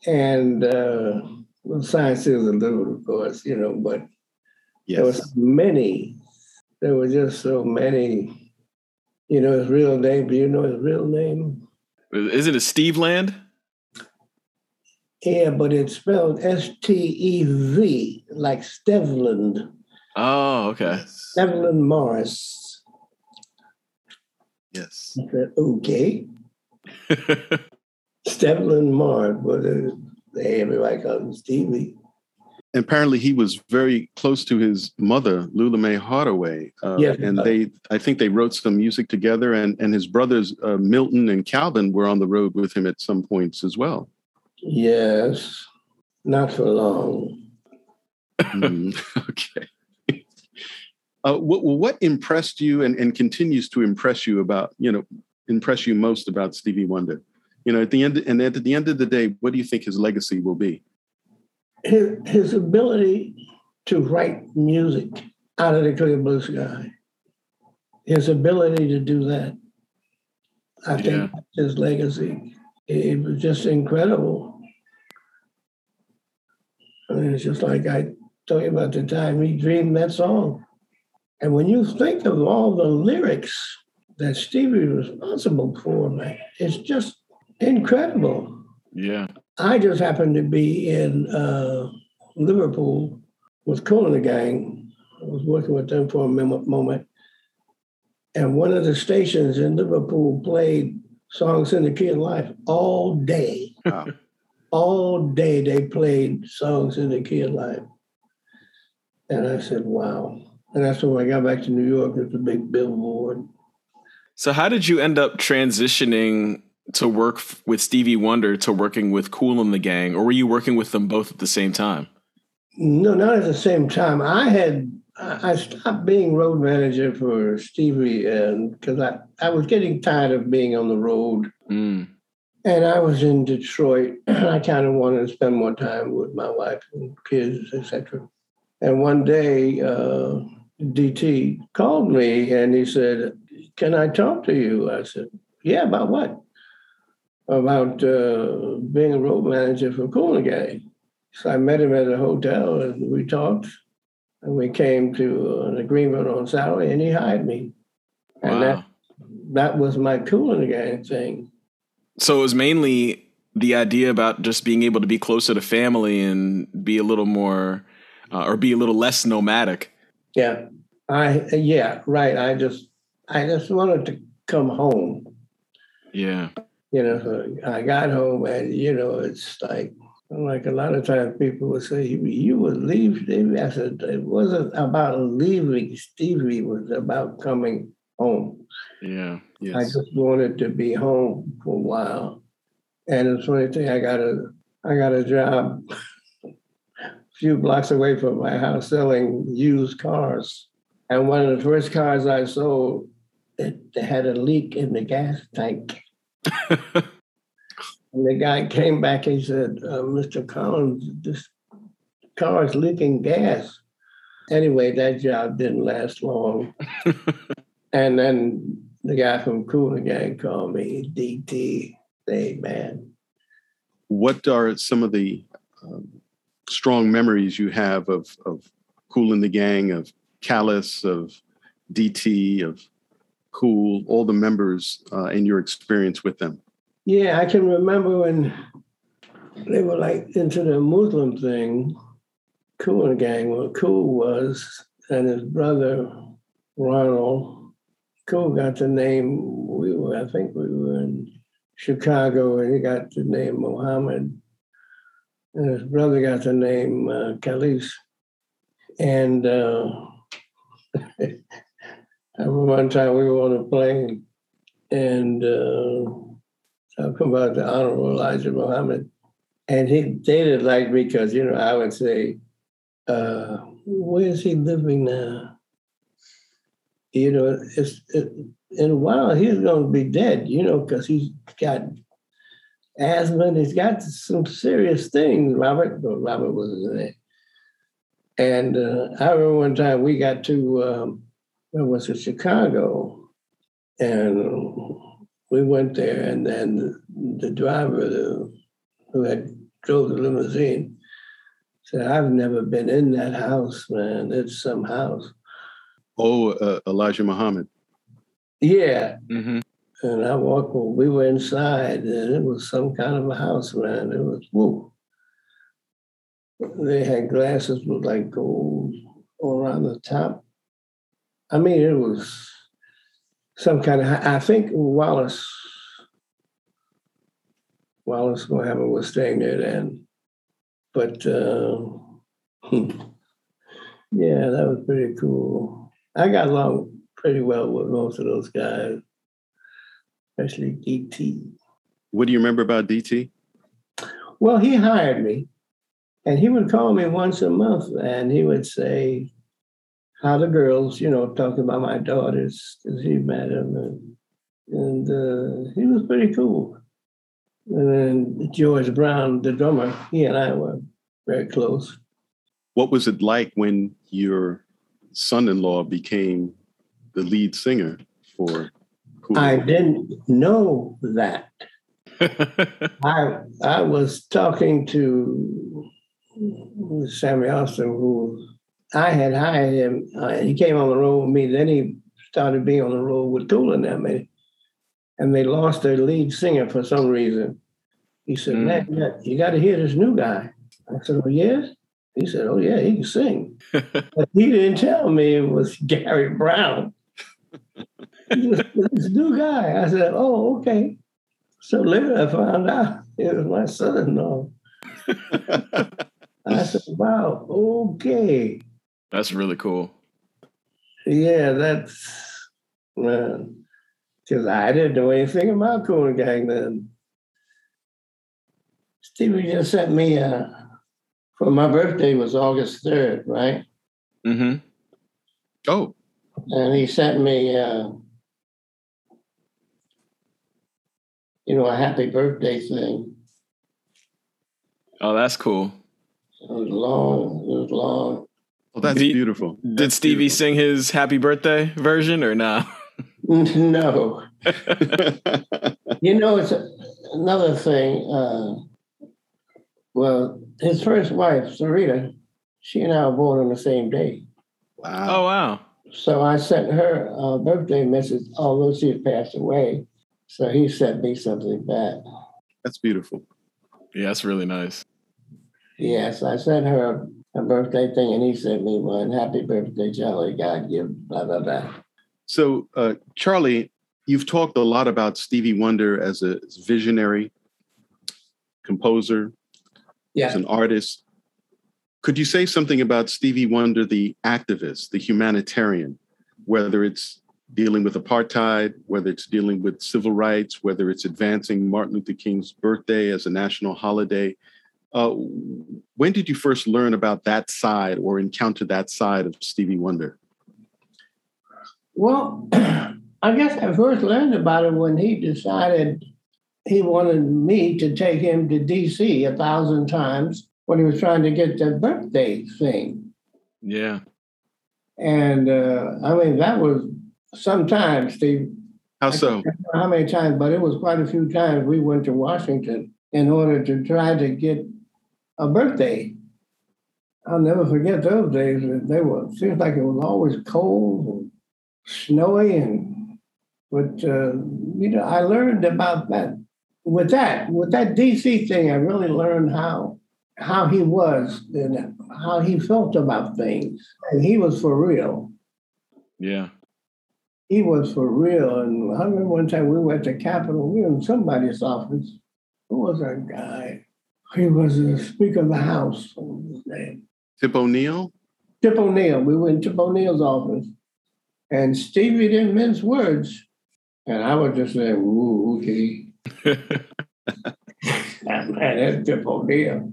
Speaker 3: And uh, well, Science is a little, of course, you know, but yes. there was many. There were just so many. You know his real name. Do you know his real name?
Speaker 1: Is it a Steve Land?
Speaker 3: Yeah, but it's spelled S T E V, like Stevland.
Speaker 1: Oh, okay.
Speaker 3: Evelyn Morris.
Speaker 2: Yes.
Speaker 3: I said, okay. Stevland Morris, but uh, everybody calls him Stevie.
Speaker 2: And apparently, he was very close to his mother, Lula Mae Hardaway. Uh,
Speaker 3: Yes.
Speaker 2: And they, I think they wrote some music together. And, and his brothers, uh, Milton and Calvin, were on the road with him at some points as well.
Speaker 3: Yes, not for long. [laughs]
Speaker 2: Mm, [laughs] okay. Uh, what, what impressed you and, and continues to impress you about, you know, impress you most about Stevie Wonder? You know, at the end, and at the end of the day, what do you think his legacy will be?
Speaker 3: His, his ability to write music out of the clear blue sky, his ability to do that, I think
Speaker 1: Yeah.
Speaker 3: his legacy. It was just incredible. I mean, it's just like I told you about the time he dreamed that song. And when you think of all the lyrics that Stevie was responsible for, man, it's just incredible.
Speaker 1: yeah.
Speaker 3: I just happened to be in uh, Liverpool with Kool and the Gang. I was working with them for a moment. And one of the stations in Liverpool played songs in the key of life all day.
Speaker 2: Wow. [laughs]
Speaker 3: all day they played songs in the key of life. And I said, wow. And that's when I got back to New York with a big billboard.
Speaker 1: So, how did you end up transitioning to work f- with Stevie Wonder to working with Kool and the Gang, or were you working with them both at the same time?
Speaker 3: No, not at the same time. I had I I stopped being road manager for Stevie, and because I I was getting tired of being on the road,
Speaker 1: Mm.
Speaker 3: and I was in Detroit. [clears throat] I kind of wanted to spend more time with my wife and kids, etc. And one day, uh, DT called me and he said, "Can I talk to you?" I said, "Yeah, about what?" About uh, being a road manager for Kool and the Gang. So I met him at a hotel and we talked and we came to an agreement on salary and he hired me. And that,
Speaker 1: Wow.
Speaker 3: that was my in thing.
Speaker 1: So, it was mainly the idea about just being able to be closer to family and be a little more, uh, or be a little less nomadic.
Speaker 3: Yeah. I yeah, right. I just I just wanted to come home.
Speaker 1: Yeah.
Speaker 3: You know, so I got home and you know, it's like like a lot of times people would say, You would leave Stevie. I said, it wasn't about leaving Stevie, it was about coming home.
Speaker 1: Yeah.
Speaker 2: Yes.
Speaker 3: I just wanted to be home for a while. And it's funny thing, I got a I got a job [laughs] few blocks away from my house selling used cars. And one of the first cars I sold, it, had a leak in the gas tank. [laughs] And the guy came back and said, uh, Mr. Collins, this car is leaking gas. Anyway, that job didn't last long. [laughs] and then the guy from Kool and Gang called me, DT. Hey, man.
Speaker 2: what are some of the um, strong memories you have of of Kool in the Gang, of Khalis, of DT, of Kool, all the members uh, in your experience with them?
Speaker 3: Yeah, I can remember when they were like into the Muslim thing, Kool and Gang, well, Kool was, and his brother Ronald. Kool got the name, we were, I think we were in Chicago, and he got the name Mohammed. His brother got the name uh. And uh, [laughs] one time we were on a plane, and uh, talking about the Honorable Elijah Muhammad. And he dated like me because, you know, I would say, uh, where is he living now? You know, it's it, in a while he's going to be dead, you know, because he's got asthma and he's got some serious things. Robert, well, Robert was his name. And uh, I remember one time we got to, um, where was it, Chicago, and we went there, and then the, the driver the, who had drove the limousine said, "I've never been in that house, man. It's some house."
Speaker 2: Oh, uh, Elijah Muhammad.
Speaker 3: Yeah,
Speaker 1: Mm-hmm.
Speaker 3: And I walked. We were inside, and it was some kind of a house, man. It was woo. They had glasses with like gold around the top. I mean, it was some kind of. I think Wallace Wallace Mohammed was staying there then, but uh, [laughs] yeah, that was pretty cool. I got along pretty well with most of those guys, especially DT.
Speaker 2: What do you remember about DT?
Speaker 3: Well, he hired me, and he would call me once a month, and he would say, "How the girls?" You know, talking about my daughters because he met them, and, and uh, he was pretty cool. And then George Brown, the drummer, he and I were very close.
Speaker 2: What was it like when your son-in-law became the lead singer for?
Speaker 3: Kool? I didn't know that. [laughs] I I was talking to Sammy Austin, who I had hired him. Uh, he came on the road with me. Then he started being on the road with Kool and them, and, and they lost their lead singer for some reason. He said, mm. "Man, you got to hear this new guy." I said, "Oh yes." He said, "Oh yeah, he can sing." [laughs] but he didn't tell me it was [laughs] Gary Brown. This new guy. I said, "Oh okay." So later I found out it was my son-in-law. [laughs] I said, wow, okay.
Speaker 1: That's really cool.
Speaker 3: Yeah, that's man. Because I didn't know anything about Kool Gang then. Stevie just sent me a for my birthday was August 3rd, right?
Speaker 1: Mm-hmm. Oh.
Speaker 3: And he sent me uh, you know, a happy birthday thing.
Speaker 1: Oh, that's cool.
Speaker 3: It was long. It was long.
Speaker 2: Well, that's did, beautiful.
Speaker 1: Did Stevie
Speaker 2: beautiful.
Speaker 1: sing his happy birthday version or not?
Speaker 3: no. [laughs] [laughs] you know, it's a, another thing. Uh, well, his first wife, Syreeta, she and I were born on the same day.
Speaker 1: Wow. Oh, wow.
Speaker 3: So I sent her a birthday message, although she had passed away. So he sent me something back.
Speaker 2: That's beautiful.
Speaker 1: Yeah, that's really nice.
Speaker 3: Yes, I sent her a birthday thing, and he sent me one. Happy birthday, Charlie. God give, blah, blah, blah.
Speaker 2: So, uh, Charlie, you've talked a lot about Stevie Wonder as a visionary composer,
Speaker 3: yeah.
Speaker 2: as an artist. Could you say something about Stevie Wonder, the activist, the humanitarian, whether it's dealing with apartheid, whether it's dealing with civil rights, whether it's advancing Martin Luther King's birthday as a national holiday. Uh, when did you first learn about that side or encounter that side of Stevie Wonder?
Speaker 3: Well, [clears throat] I guess I first learned about it when he decided he wanted me to take him to DC a thousand times when he was trying to get the birthday thing.
Speaker 1: Yeah.
Speaker 3: And uh, I mean, that was sometimes, Steve.
Speaker 2: How so?
Speaker 3: how many times, but it was quite a few times we went to Washington in order to try to get a birthday. I'll never forget those days. They were seems like it was always cold and snowy, and but uh, you know I learned about that. With that, with that DC thing, I really learned how how he was and how he felt about things, and he was for real.
Speaker 1: Yeah
Speaker 3: he was for real. And I remember one time we went to Capitol, we were in somebody's office. Who was that guy? He was the Speaker of the House. What was his name?
Speaker 2: Tip O'Neill?
Speaker 3: Tip O'Neill. We went to Tip O'Neill's office. And Stevie didn't mince words. And I was just saying, ooh, okay. [laughs] man, that's Tip O'Neill.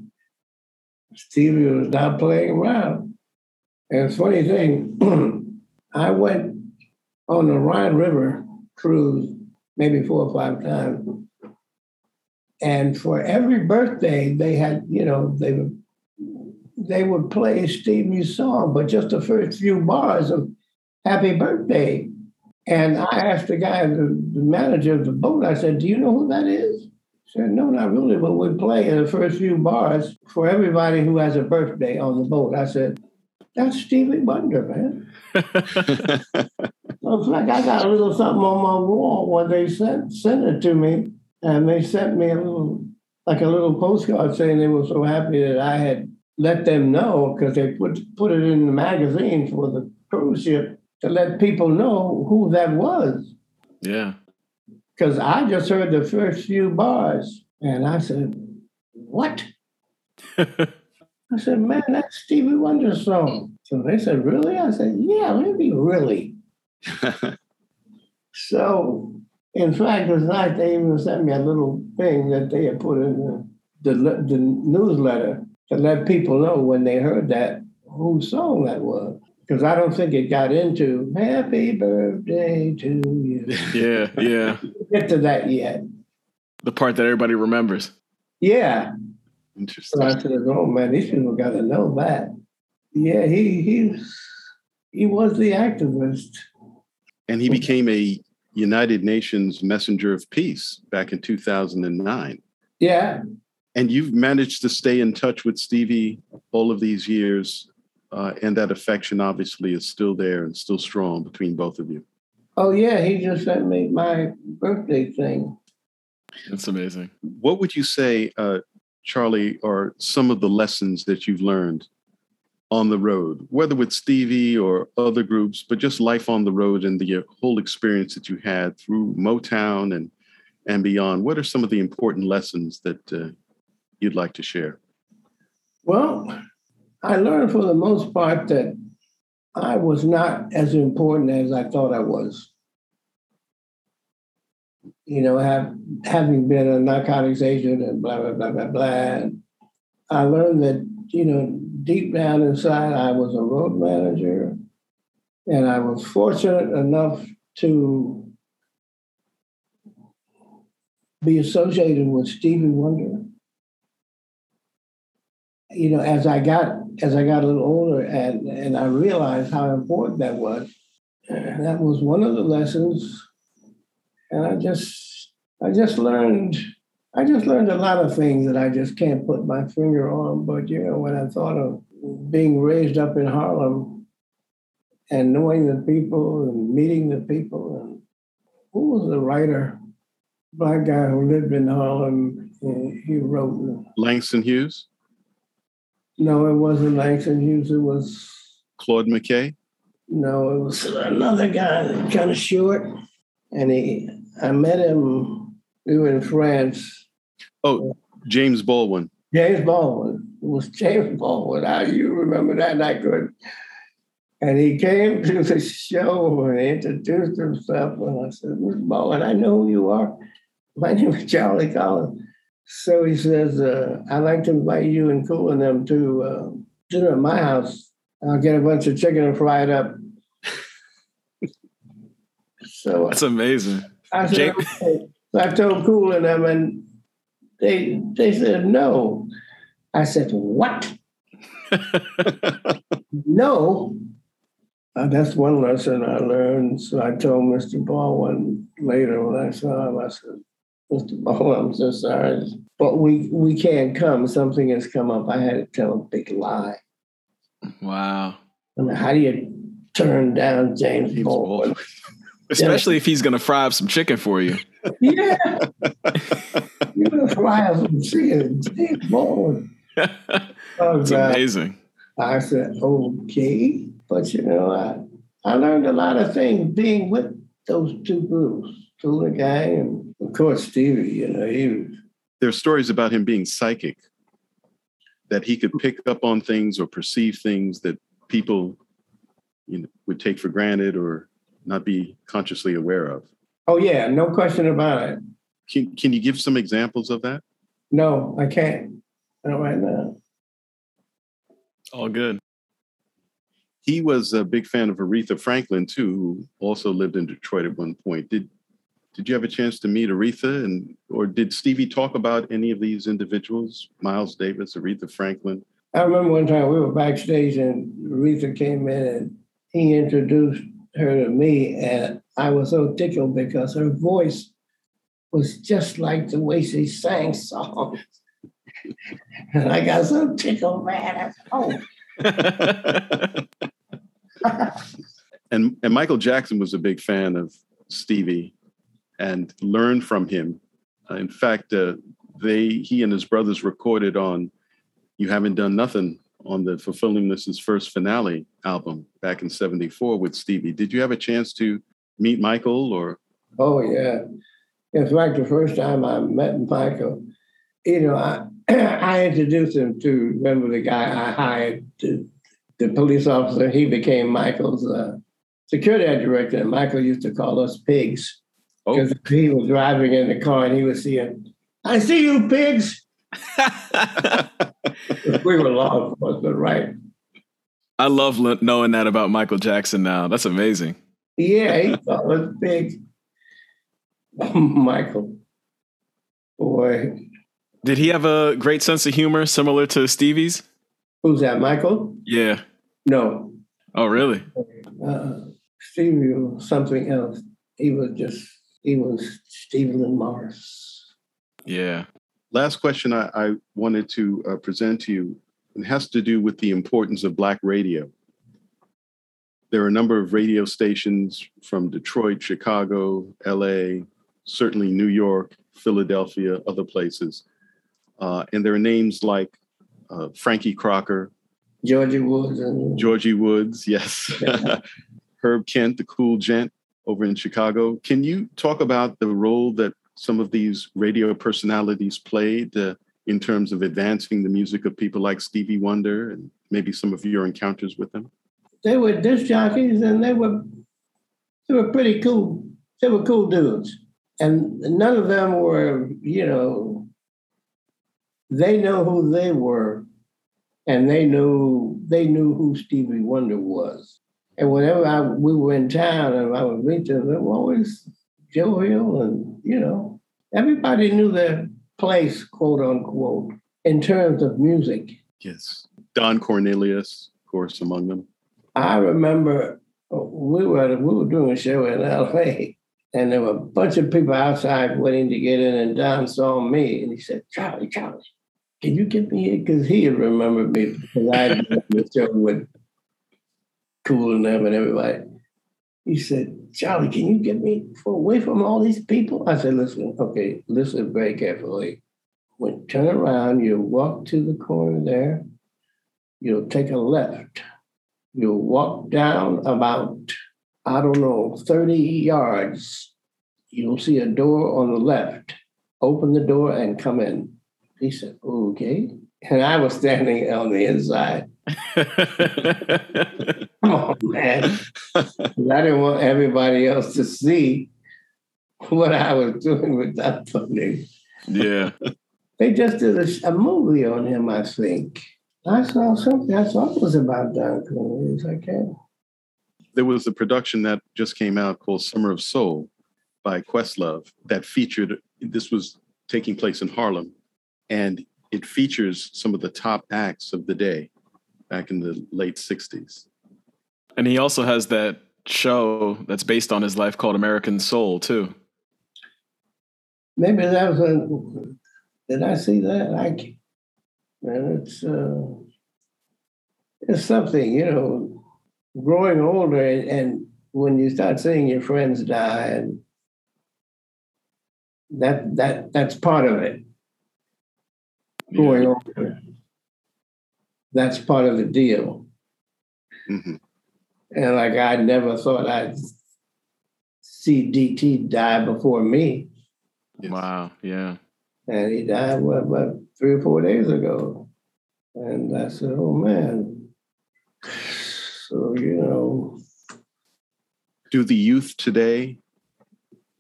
Speaker 3: Stevie was not playing around. And it's funny thing, [clears throat] I went on the Rhine River cruise maybe four or five times. And for every birthday, they had, you know, they would they would play Stevie's song, but just the first few bars of Happy Birthday. And I asked the guy, the, the manager of the boat, I said, Do you know who that is? He said, No, not really, but we play the first few bars for everybody who has a birthday on the boat. I said, That's Stevie Wonder, man. [laughs] Looks like I got a little something on my wall where they sent sent it to me, and they sent me a little like a little postcard saying they were so happy that I had let them know because they put put it in the magazine for the cruise ship to let people know who that was.
Speaker 1: Yeah.
Speaker 3: Because I just heard the first few bars and I said, What? [laughs] I said, Man, that's Stevie Wonder's song. So they said, Really? I said, Yeah, maybe really. [laughs] so, in fact, this night they even sent me a little thing that they had put in the, the, the newsletter to let people know when they heard that whose song that was. Because I don't think it got into Happy Birthday to you. [laughs]
Speaker 1: Yeah, yeah. [laughs]
Speaker 3: Get to that yet.
Speaker 1: The part that everybody remembers.
Speaker 3: Yeah.
Speaker 2: Interesting.
Speaker 3: So I said, oh man, these people got to know that. Yeah, he he he was the activist.
Speaker 2: And he became a United Nations Messenger of Peace back in 2009.
Speaker 3: Yeah.
Speaker 2: And you've managed to stay in touch with Stevie all of these years. Uh, and that affection obviously is still there and still strong between both of you.
Speaker 3: Oh, yeah. He just sent me my birthday thing.
Speaker 1: That's amazing.
Speaker 2: What would you say, uh, Charlie, are some of the lessons that you've learned on the road, whether with Stevie or other groups, but just life on the road and the whole experience that you had through Motown and and beyond? What are some of the important lessons that uh, you'd like to share?
Speaker 3: Well, I learned for the most part that I was not as important as I thought I was. You know, have, having been a narcotics agent and blah, blah, blah, blah, blah. I learned that, you know, deep down inside, I was a road manager. And I was fortunate enough to be associated with Stevie Wonder. You know, as I got as I got a little older and, and I realized how important that was. that was one of the lessons. And I just I just learned I just learned a lot of things that I just can't put my finger on. But you know, when I thought of being raised up in Harlem and knowing the people and meeting the people and who was the writer black guy who lived in Harlem. He wrote
Speaker 2: Langston Hughes.
Speaker 3: No, it wasn't Langston Hughes. It was
Speaker 2: Claude McKay.
Speaker 3: No, it was another guy, kind of short, and he. I met him. We were in France.
Speaker 2: Oh, James Baldwin.
Speaker 3: James Baldwin. It was James Baldwin. How do you remember that? I could. And he came to the show and introduced himself. And I said, Mr. Baldwin, I know who you are. My [laughs] name is Charlie Collins. So he says, uh, I'd like to invite you and Kool and them to uh, dinner at my house. I'll get a bunch of chicken and fry it up. [laughs] so
Speaker 1: that's amazing.
Speaker 3: I said, okay. so I told Kool and them, and they they said no. I said, what? [laughs] no. Uh, that's one lesson I learned. So I told Mr. Baldwin later when I saw him, I said, Mr. Baldwin, I'm so sorry. But we we can't come. Something has come up. I had to tell a big lie.
Speaker 1: Wow.
Speaker 3: I mean, how do you turn down James, James Baldwin? [laughs]
Speaker 1: Especially yeah. if he's going to fry up some chicken for you.
Speaker 3: Yeah. You're going to fry up some chicken. James Baldwin.
Speaker 1: Oh, it's amazing.
Speaker 3: I said, okay. But, you know, I, I learned a lot of things being with those two groups, Tula Guy and, of course, Stevie. You know, he was.
Speaker 2: There are stories about him being psychic, that he could pick up on things or perceive things that people you know, would take for granted or not be consciously aware of.
Speaker 3: Oh, yeah, no question about it.
Speaker 2: Can, can you give some examples of that?
Speaker 3: No, I can't. Not right now.
Speaker 1: All good.
Speaker 2: He was a big fan of Aretha Franklin too, who also lived in Detroit at one point. Did did you have a chance to meet Aretha and or did Stevie talk about any of these individuals? Miles Davis, Aretha Franklin?
Speaker 3: I remember one time we were backstage and Aretha came in and he introduced her to me and I was so tickled because her voice was just like the way she sang songs. [laughs] and I got so tickled, man. Oh. [laughs]
Speaker 2: and and Michael Jackson was a big fan of Stevie and learned from him. in fact, uh, they he and his brothers recorded on "You Haven't Done Nothing" on the Fulfillingness' First Finale album back in 74 with Stevie. Did you have a chance to meet Michael or?
Speaker 3: Oh, yeah. In fact, the first time I met Michael, you know, I, [clears throat] I introduced him to, remember the guy I hired, to, the police officer, he became Michael's uh, security director, and Michael used to call us pigs. Because oh. he was driving in the car and he was seeing, I see you pigs. [laughs] we were law enforcement, right?
Speaker 1: I love knowing that about Michael Jackson now. That's amazing.
Speaker 3: Yeah, he called us pigs. Michael. Boy.
Speaker 1: Did he have a great sense of humor similar to Stevie's?
Speaker 3: Who's that, Michael?
Speaker 1: Yeah.
Speaker 3: No.
Speaker 1: Oh, really?
Speaker 3: Uh, Stevie was something else. He was just, he was Stephen Morris.
Speaker 1: Yeah.
Speaker 2: Last question I, I wanted to uh, present to you it has to do with the importance of Black radio. There are a number of radio stations from Detroit, Chicago, LA, certainly New York, Philadelphia, other places. Uh, and there are names like uh, Frankie Crocker,
Speaker 3: Georgie Woods, and
Speaker 2: Georgie Woods, yes, [laughs] Herb Kent, the cool gent over in Chicago. Can you talk about the role that some of these radio personalities played uh, in terms of advancing the music of people like Stevie Wonder and maybe some of your encounters with them?
Speaker 3: They were disc jockeys and they were they were pretty cool. They were cool dudes. And none of them were, you know, they know who they were and they knew they knew who Stevie Wonder was. And whenever I, we were in town and I would meet them, they were always jovial and, you know, everybody knew their place, quote unquote, in terms of music.
Speaker 2: Yes. Don Cornelius, of course, among them.
Speaker 3: I remember uh, we were we were doing a show in LA and there were a bunch of people outside waiting to get in, and Don saw me and he said, Charlie, Charlie, can you get me in? Because he had remembered me because I had the show with Kool and them and everybody. He said, Charlie, can you get me away from all these people? I said, listen, okay, listen very carefully. When turn around, you walk to the corner there, you'll take a left. You'll walk down about, I don't know, 30 yards. You'll see a door on the left. Open the door and come in. He said, okay. And I was standing on the inside. [laughs] oh man. I didn't want everybody else to see what I was doing with that funding.
Speaker 1: Yeah.
Speaker 3: they just did a, a, movie on him, I think. I saw something, I thought it was about Don Cornelius. I can't.
Speaker 2: There was a production that just came out called Summer of Soul by Questlove that featured, this was taking place in Harlem, and it features some of the top acts of the day back in the late 60s.
Speaker 1: And he also has that show that's based on his life called American Soul, too.
Speaker 3: Maybe that was a, did I see that? I man, it's uh, it's something, you know, growing older and, and when you start seeing your friends die and that that that's part of it. Growing yeah. older. That's part of the deal. Mm-hmm. And like I never thought I'd see DT die before me.
Speaker 1: Wow, yeah.
Speaker 3: And he died what about three or four days ago. And I said, Oh man. So, you know.
Speaker 2: Do the youth today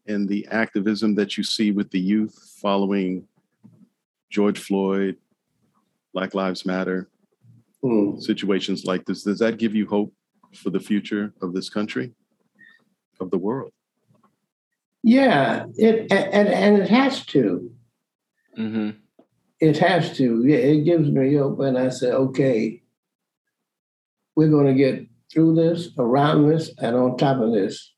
Speaker 2: and the activism that you see with the youth following George Floyd, Black Lives Matter, hmm. situations like this, does that give you hope for the future of this country, of the world.
Speaker 3: Yeah, it and and it has to. Mm-hmm. It has to. Yeah, it gives me hope, and I say, okay, we're going to get through this, around this, and on top of this.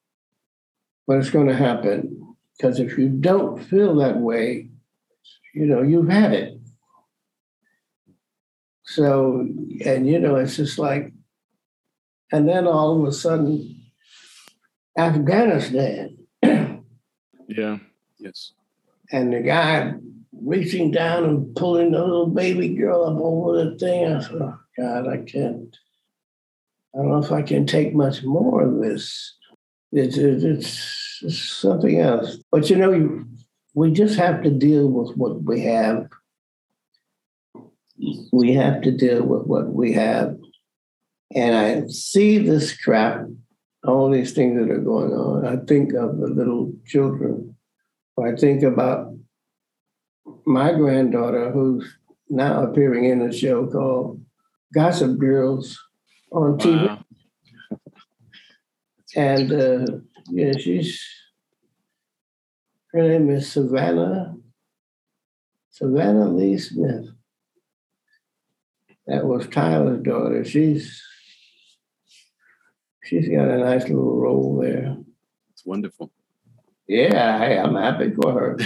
Speaker 3: But it's going to happen because if you don't feel that way, you know you've had it. So, and you know, it's just like and then all of a sudden, Afghanistan.
Speaker 1: yeah.
Speaker 2: Yes.
Speaker 3: And the guy reaching down and pulling the little baby girl up over the thing. I thought, oh, God, I can't. I don't know if I can take much more of this. It's, it's, it's something else. But you know, we just have to deal with what we have. We have to deal with what we have. And I see this crap, all these things that are going on. I think of the little children. I think about my granddaughter, who's now appearing in a show called Gossip Girls on TV. Wow. And uh, yeah, she's her name is Savannah Savannah Lee Smith. That was Tyler's daughter. She's she's got a nice little role there.
Speaker 2: It's wonderful.
Speaker 3: Yeah, hey, I'm happy for her.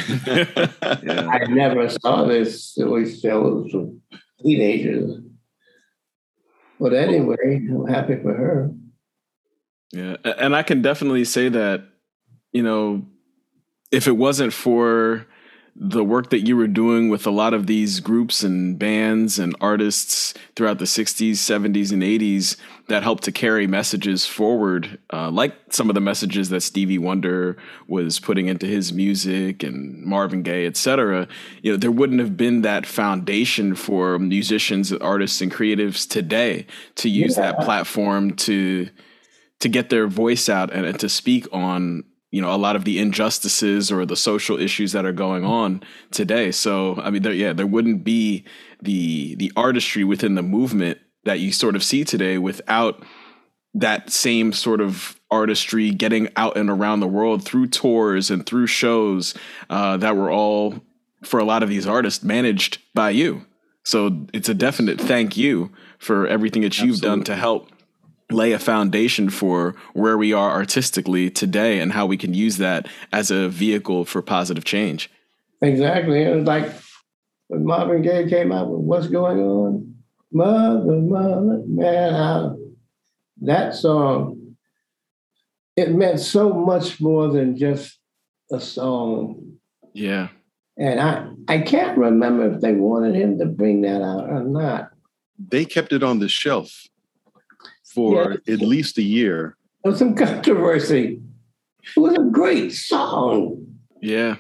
Speaker 3: yeah. [laughs] I never saw this silly shows of teenagers. But anyway, I'm happy for her.
Speaker 1: Yeah, and I can definitely say that, you know, if it wasn't for the work that you were doing with a lot of these groups and bands and artists throughout the 60s, 70s, and 80s that helped to carry messages forward, uh, like some of the messages that Stevie Wonder was putting into his music and Marvin Gaye, et cetera, you know, there wouldn't have been that foundation for musicians, artists, and creatives today to use yeah. that platform to to get their voice out and, and to speak on you know a lot of the injustices or the social issues that are going on today so i mean there, yeah there wouldn't be the the artistry within the movement that you sort of see today without that same sort of artistry getting out and around the world through tours and through shows uh, that were all for a lot of these artists managed by you so it's a definite thank you for everything that you've Absolutely. done to help lay a foundation for where we are artistically today and how we can use that as a vehicle for positive change.
Speaker 3: Exactly. It was like when Marvin Gaye came out with What's Going On? Mother, mother, man, I, that song, it meant so much more than just a song.
Speaker 1: Yeah.
Speaker 3: And I, I can't remember if they wanted him to bring that out or not.
Speaker 2: They kept it on the shelf for yeah. at least a year.
Speaker 3: There was some controversy. It was a great song.
Speaker 1: Yeah.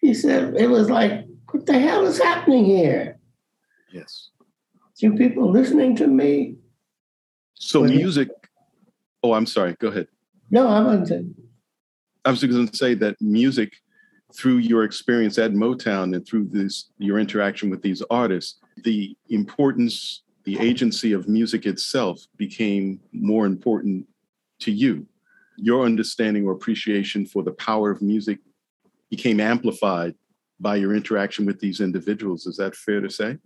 Speaker 3: He said, it was like, what the hell is happening here?
Speaker 2: Yes.
Speaker 3: You people listening to me?
Speaker 2: So music, oh, I'm sorry, go ahead.
Speaker 3: No, I wasn't.
Speaker 2: I was just going to say that music, through your experience at Motown and through this your interaction with these artists, the importance the agency of music itself became more important to you. Your understanding or appreciation for the power of music became amplified by your interaction with these individuals. Is that fair to say?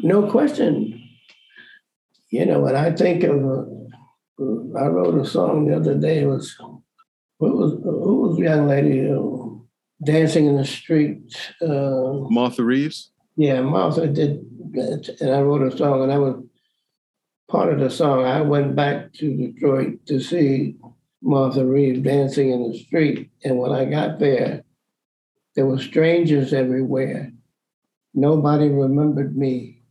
Speaker 3: No question. You know, when I think of, uh, I wrote a song the other day. It was what was who was the young lady uh, dancing in the street?
Speaker 2: Uh, Martha Reeves.
Speaker 3: Yeah, Martha did, and I wrote a song, and I was part of the song. I went back to Detroit to see Martha Reeves dancing in the street, and when I got there, there were strangers everywhere. Nobody remembered me.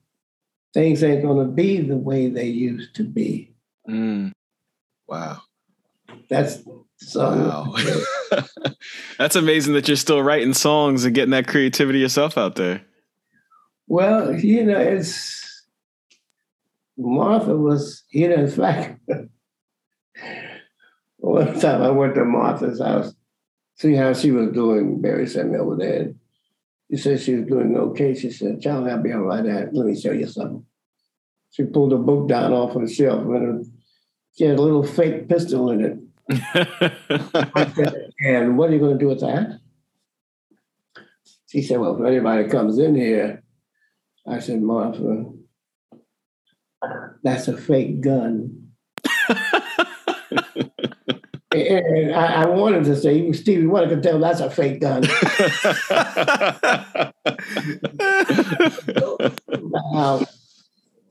Speaker 3: Things ain't gonna be the way they used to be.
Speaker 1: Mm. Wow.
Speaker 3: That's Wow. [laughs]
Speaker 1: That's amazing that you're still writing songs and getting that creativity yourself out there.
Speaker 3: Well, you know, it's Martha was, you know, in fact, [laughs] one time I went to Martha's house, see how she was doing. Berry sent me over there. She said she was doing okay. She said, Charlie, I'll be all right. Let me show you something. She pulled a book down off of the shelf and she had a little fake pistol in it. [laughs] and what are you going to do with that? She said, Well, if anybody comes in here, I said, Martha, that's a fake gun. [laughs] and I, I, wanted to say, even Stevie Wonder could tell that's a fake gun. [laughs] now,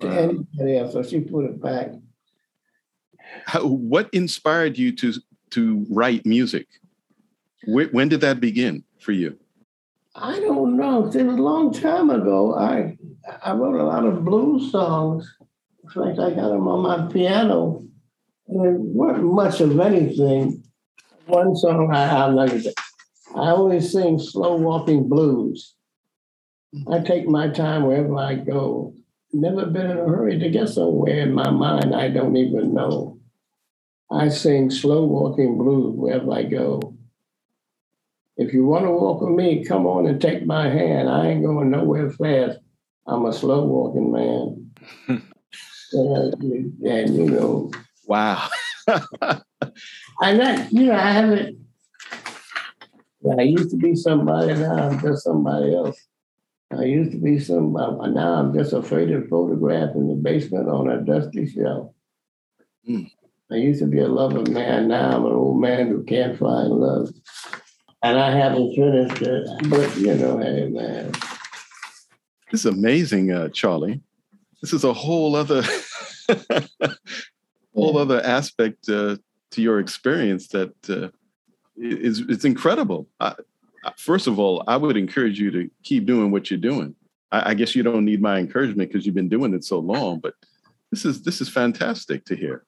Speaker 3: to anybody else, so she put it back.
Speaker 2: How, what inspired you to to write music? When, when did that begin for you?
Speaker 3: I don't know. It was a long time ago. I I wrote a lot of blues songs. In fact, I got them on my piano. And it weren't much of anything. One song I I I always sing slow walking blues. I take my time wherever I go. Never been in a hurry to get somewhere in my mind I don't even know. I sing slow walking blues wherever I go. If you want to walk with me, come on and take my hand. I ain't going nowhere fast. I'm a slow walking man. [laughs] [laughs] and, and, you know.
Speaker 2: Wow.
Speaker 3: I'm not, you know, I haven't. I used to be somebody, now I'm just somebody else. I used to be some, now I'm just a faded photograph in the basement on a dusty shelf. Mm. I used to be a lover man, now I'm an old man who can't find love and I haven't finished it. But you know, hey man,
Speaker 2: this is amazing, uh, Charlie. This is a whole other, [laughs] whole other aspect uh, to your experience that uh, is it's incredible. I, first of all, I would encourage you to keep doing what you're doing. I, I guess you don't need my encouragement because you've been doing it so long, but this is this is fantastic to hear.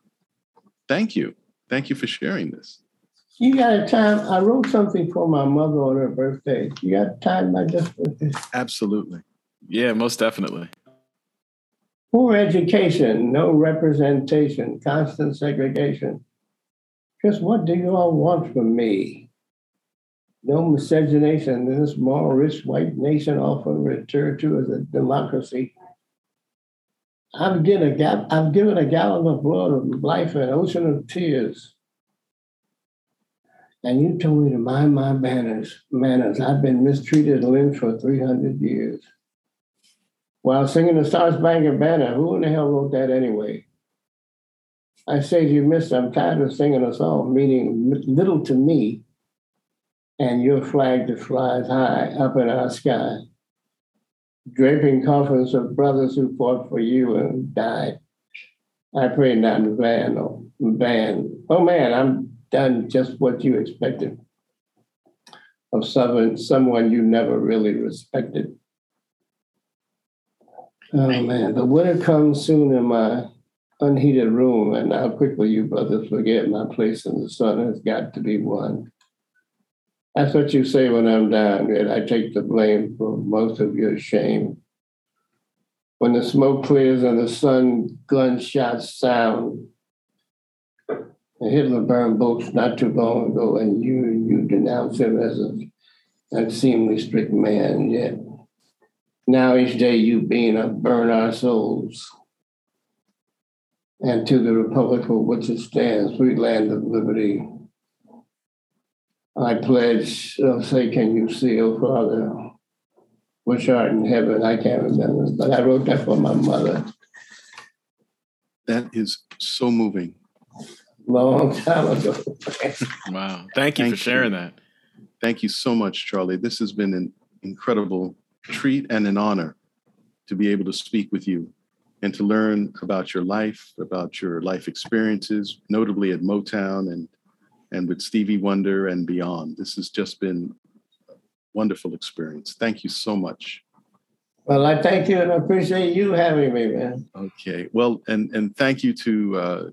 Speaker 2: Thank you. Thank you for sharing this.
Speaker 3: You got a time? I wrote something for my mother on her birthday. You got time? I just
Speaker 2: absolutely.
Speaker 1: Yeah, most definitely.
Speaker 3: Poor education, no representation, constant segregation. Just what do you all want from me? No miscegenation in this small, rich white nation often referred to as a democracy. I've given a, gap, I've given a gallon of blood of life an ocean of tears and you told me to mind my manners. Manners. I've been mistreated and lynched for 300 years. While singing the Star Spangled Banner, who in the hell wrote that anyway? I say to you, mister, I'm tired of singing a song meaning little to me and your flag that flies high up in our sky, draping coffins of brothers who fought for you and died. I pray not in vain, oh, van. Oh man, I'm done just what you expected of someone, someone you never really respected. Oh man, the winter comes soon in my unheated room, and how quickly you brothers forget my place in the sun has got to be won. That's what you say when I'm down, and I take the blame for most of your shame. When the smoke clears and the sun gunshots sound, Hitler burned books not too long ago, and you you denounced him as a unseemly strict man. Yet now each day you being up burn our souls. And to the republic for which it stands, free land of liberty. I pledge, oh, say, can you see, oh Father, which art in heaven? I can't remember, but I wrote that for my mother.
Speaker 2: That is so moving
Speaker 3: long time ago.
Speaker 1: wow. Thank you Thank for sharing you. that.
Speaker 2: Thank you so much, Charlie. This has been an incredible treat and an honor to be able to speak with you and to learn about your life, about your life experiences, notably at Motown and and with Stevie Wonder and beyond. This has just been a wonderful experience. Thank you so much.
Speaker 3: Well, I thank you and I appreciate you having me, man.
Speaker 2: Okay. Well, and and thank you to uh,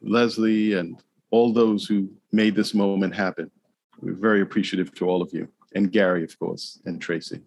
Speaker 2: Leslie, and all those who made this moment happen. We're very appreciative to all of you, and Gary, of course, and Tracy.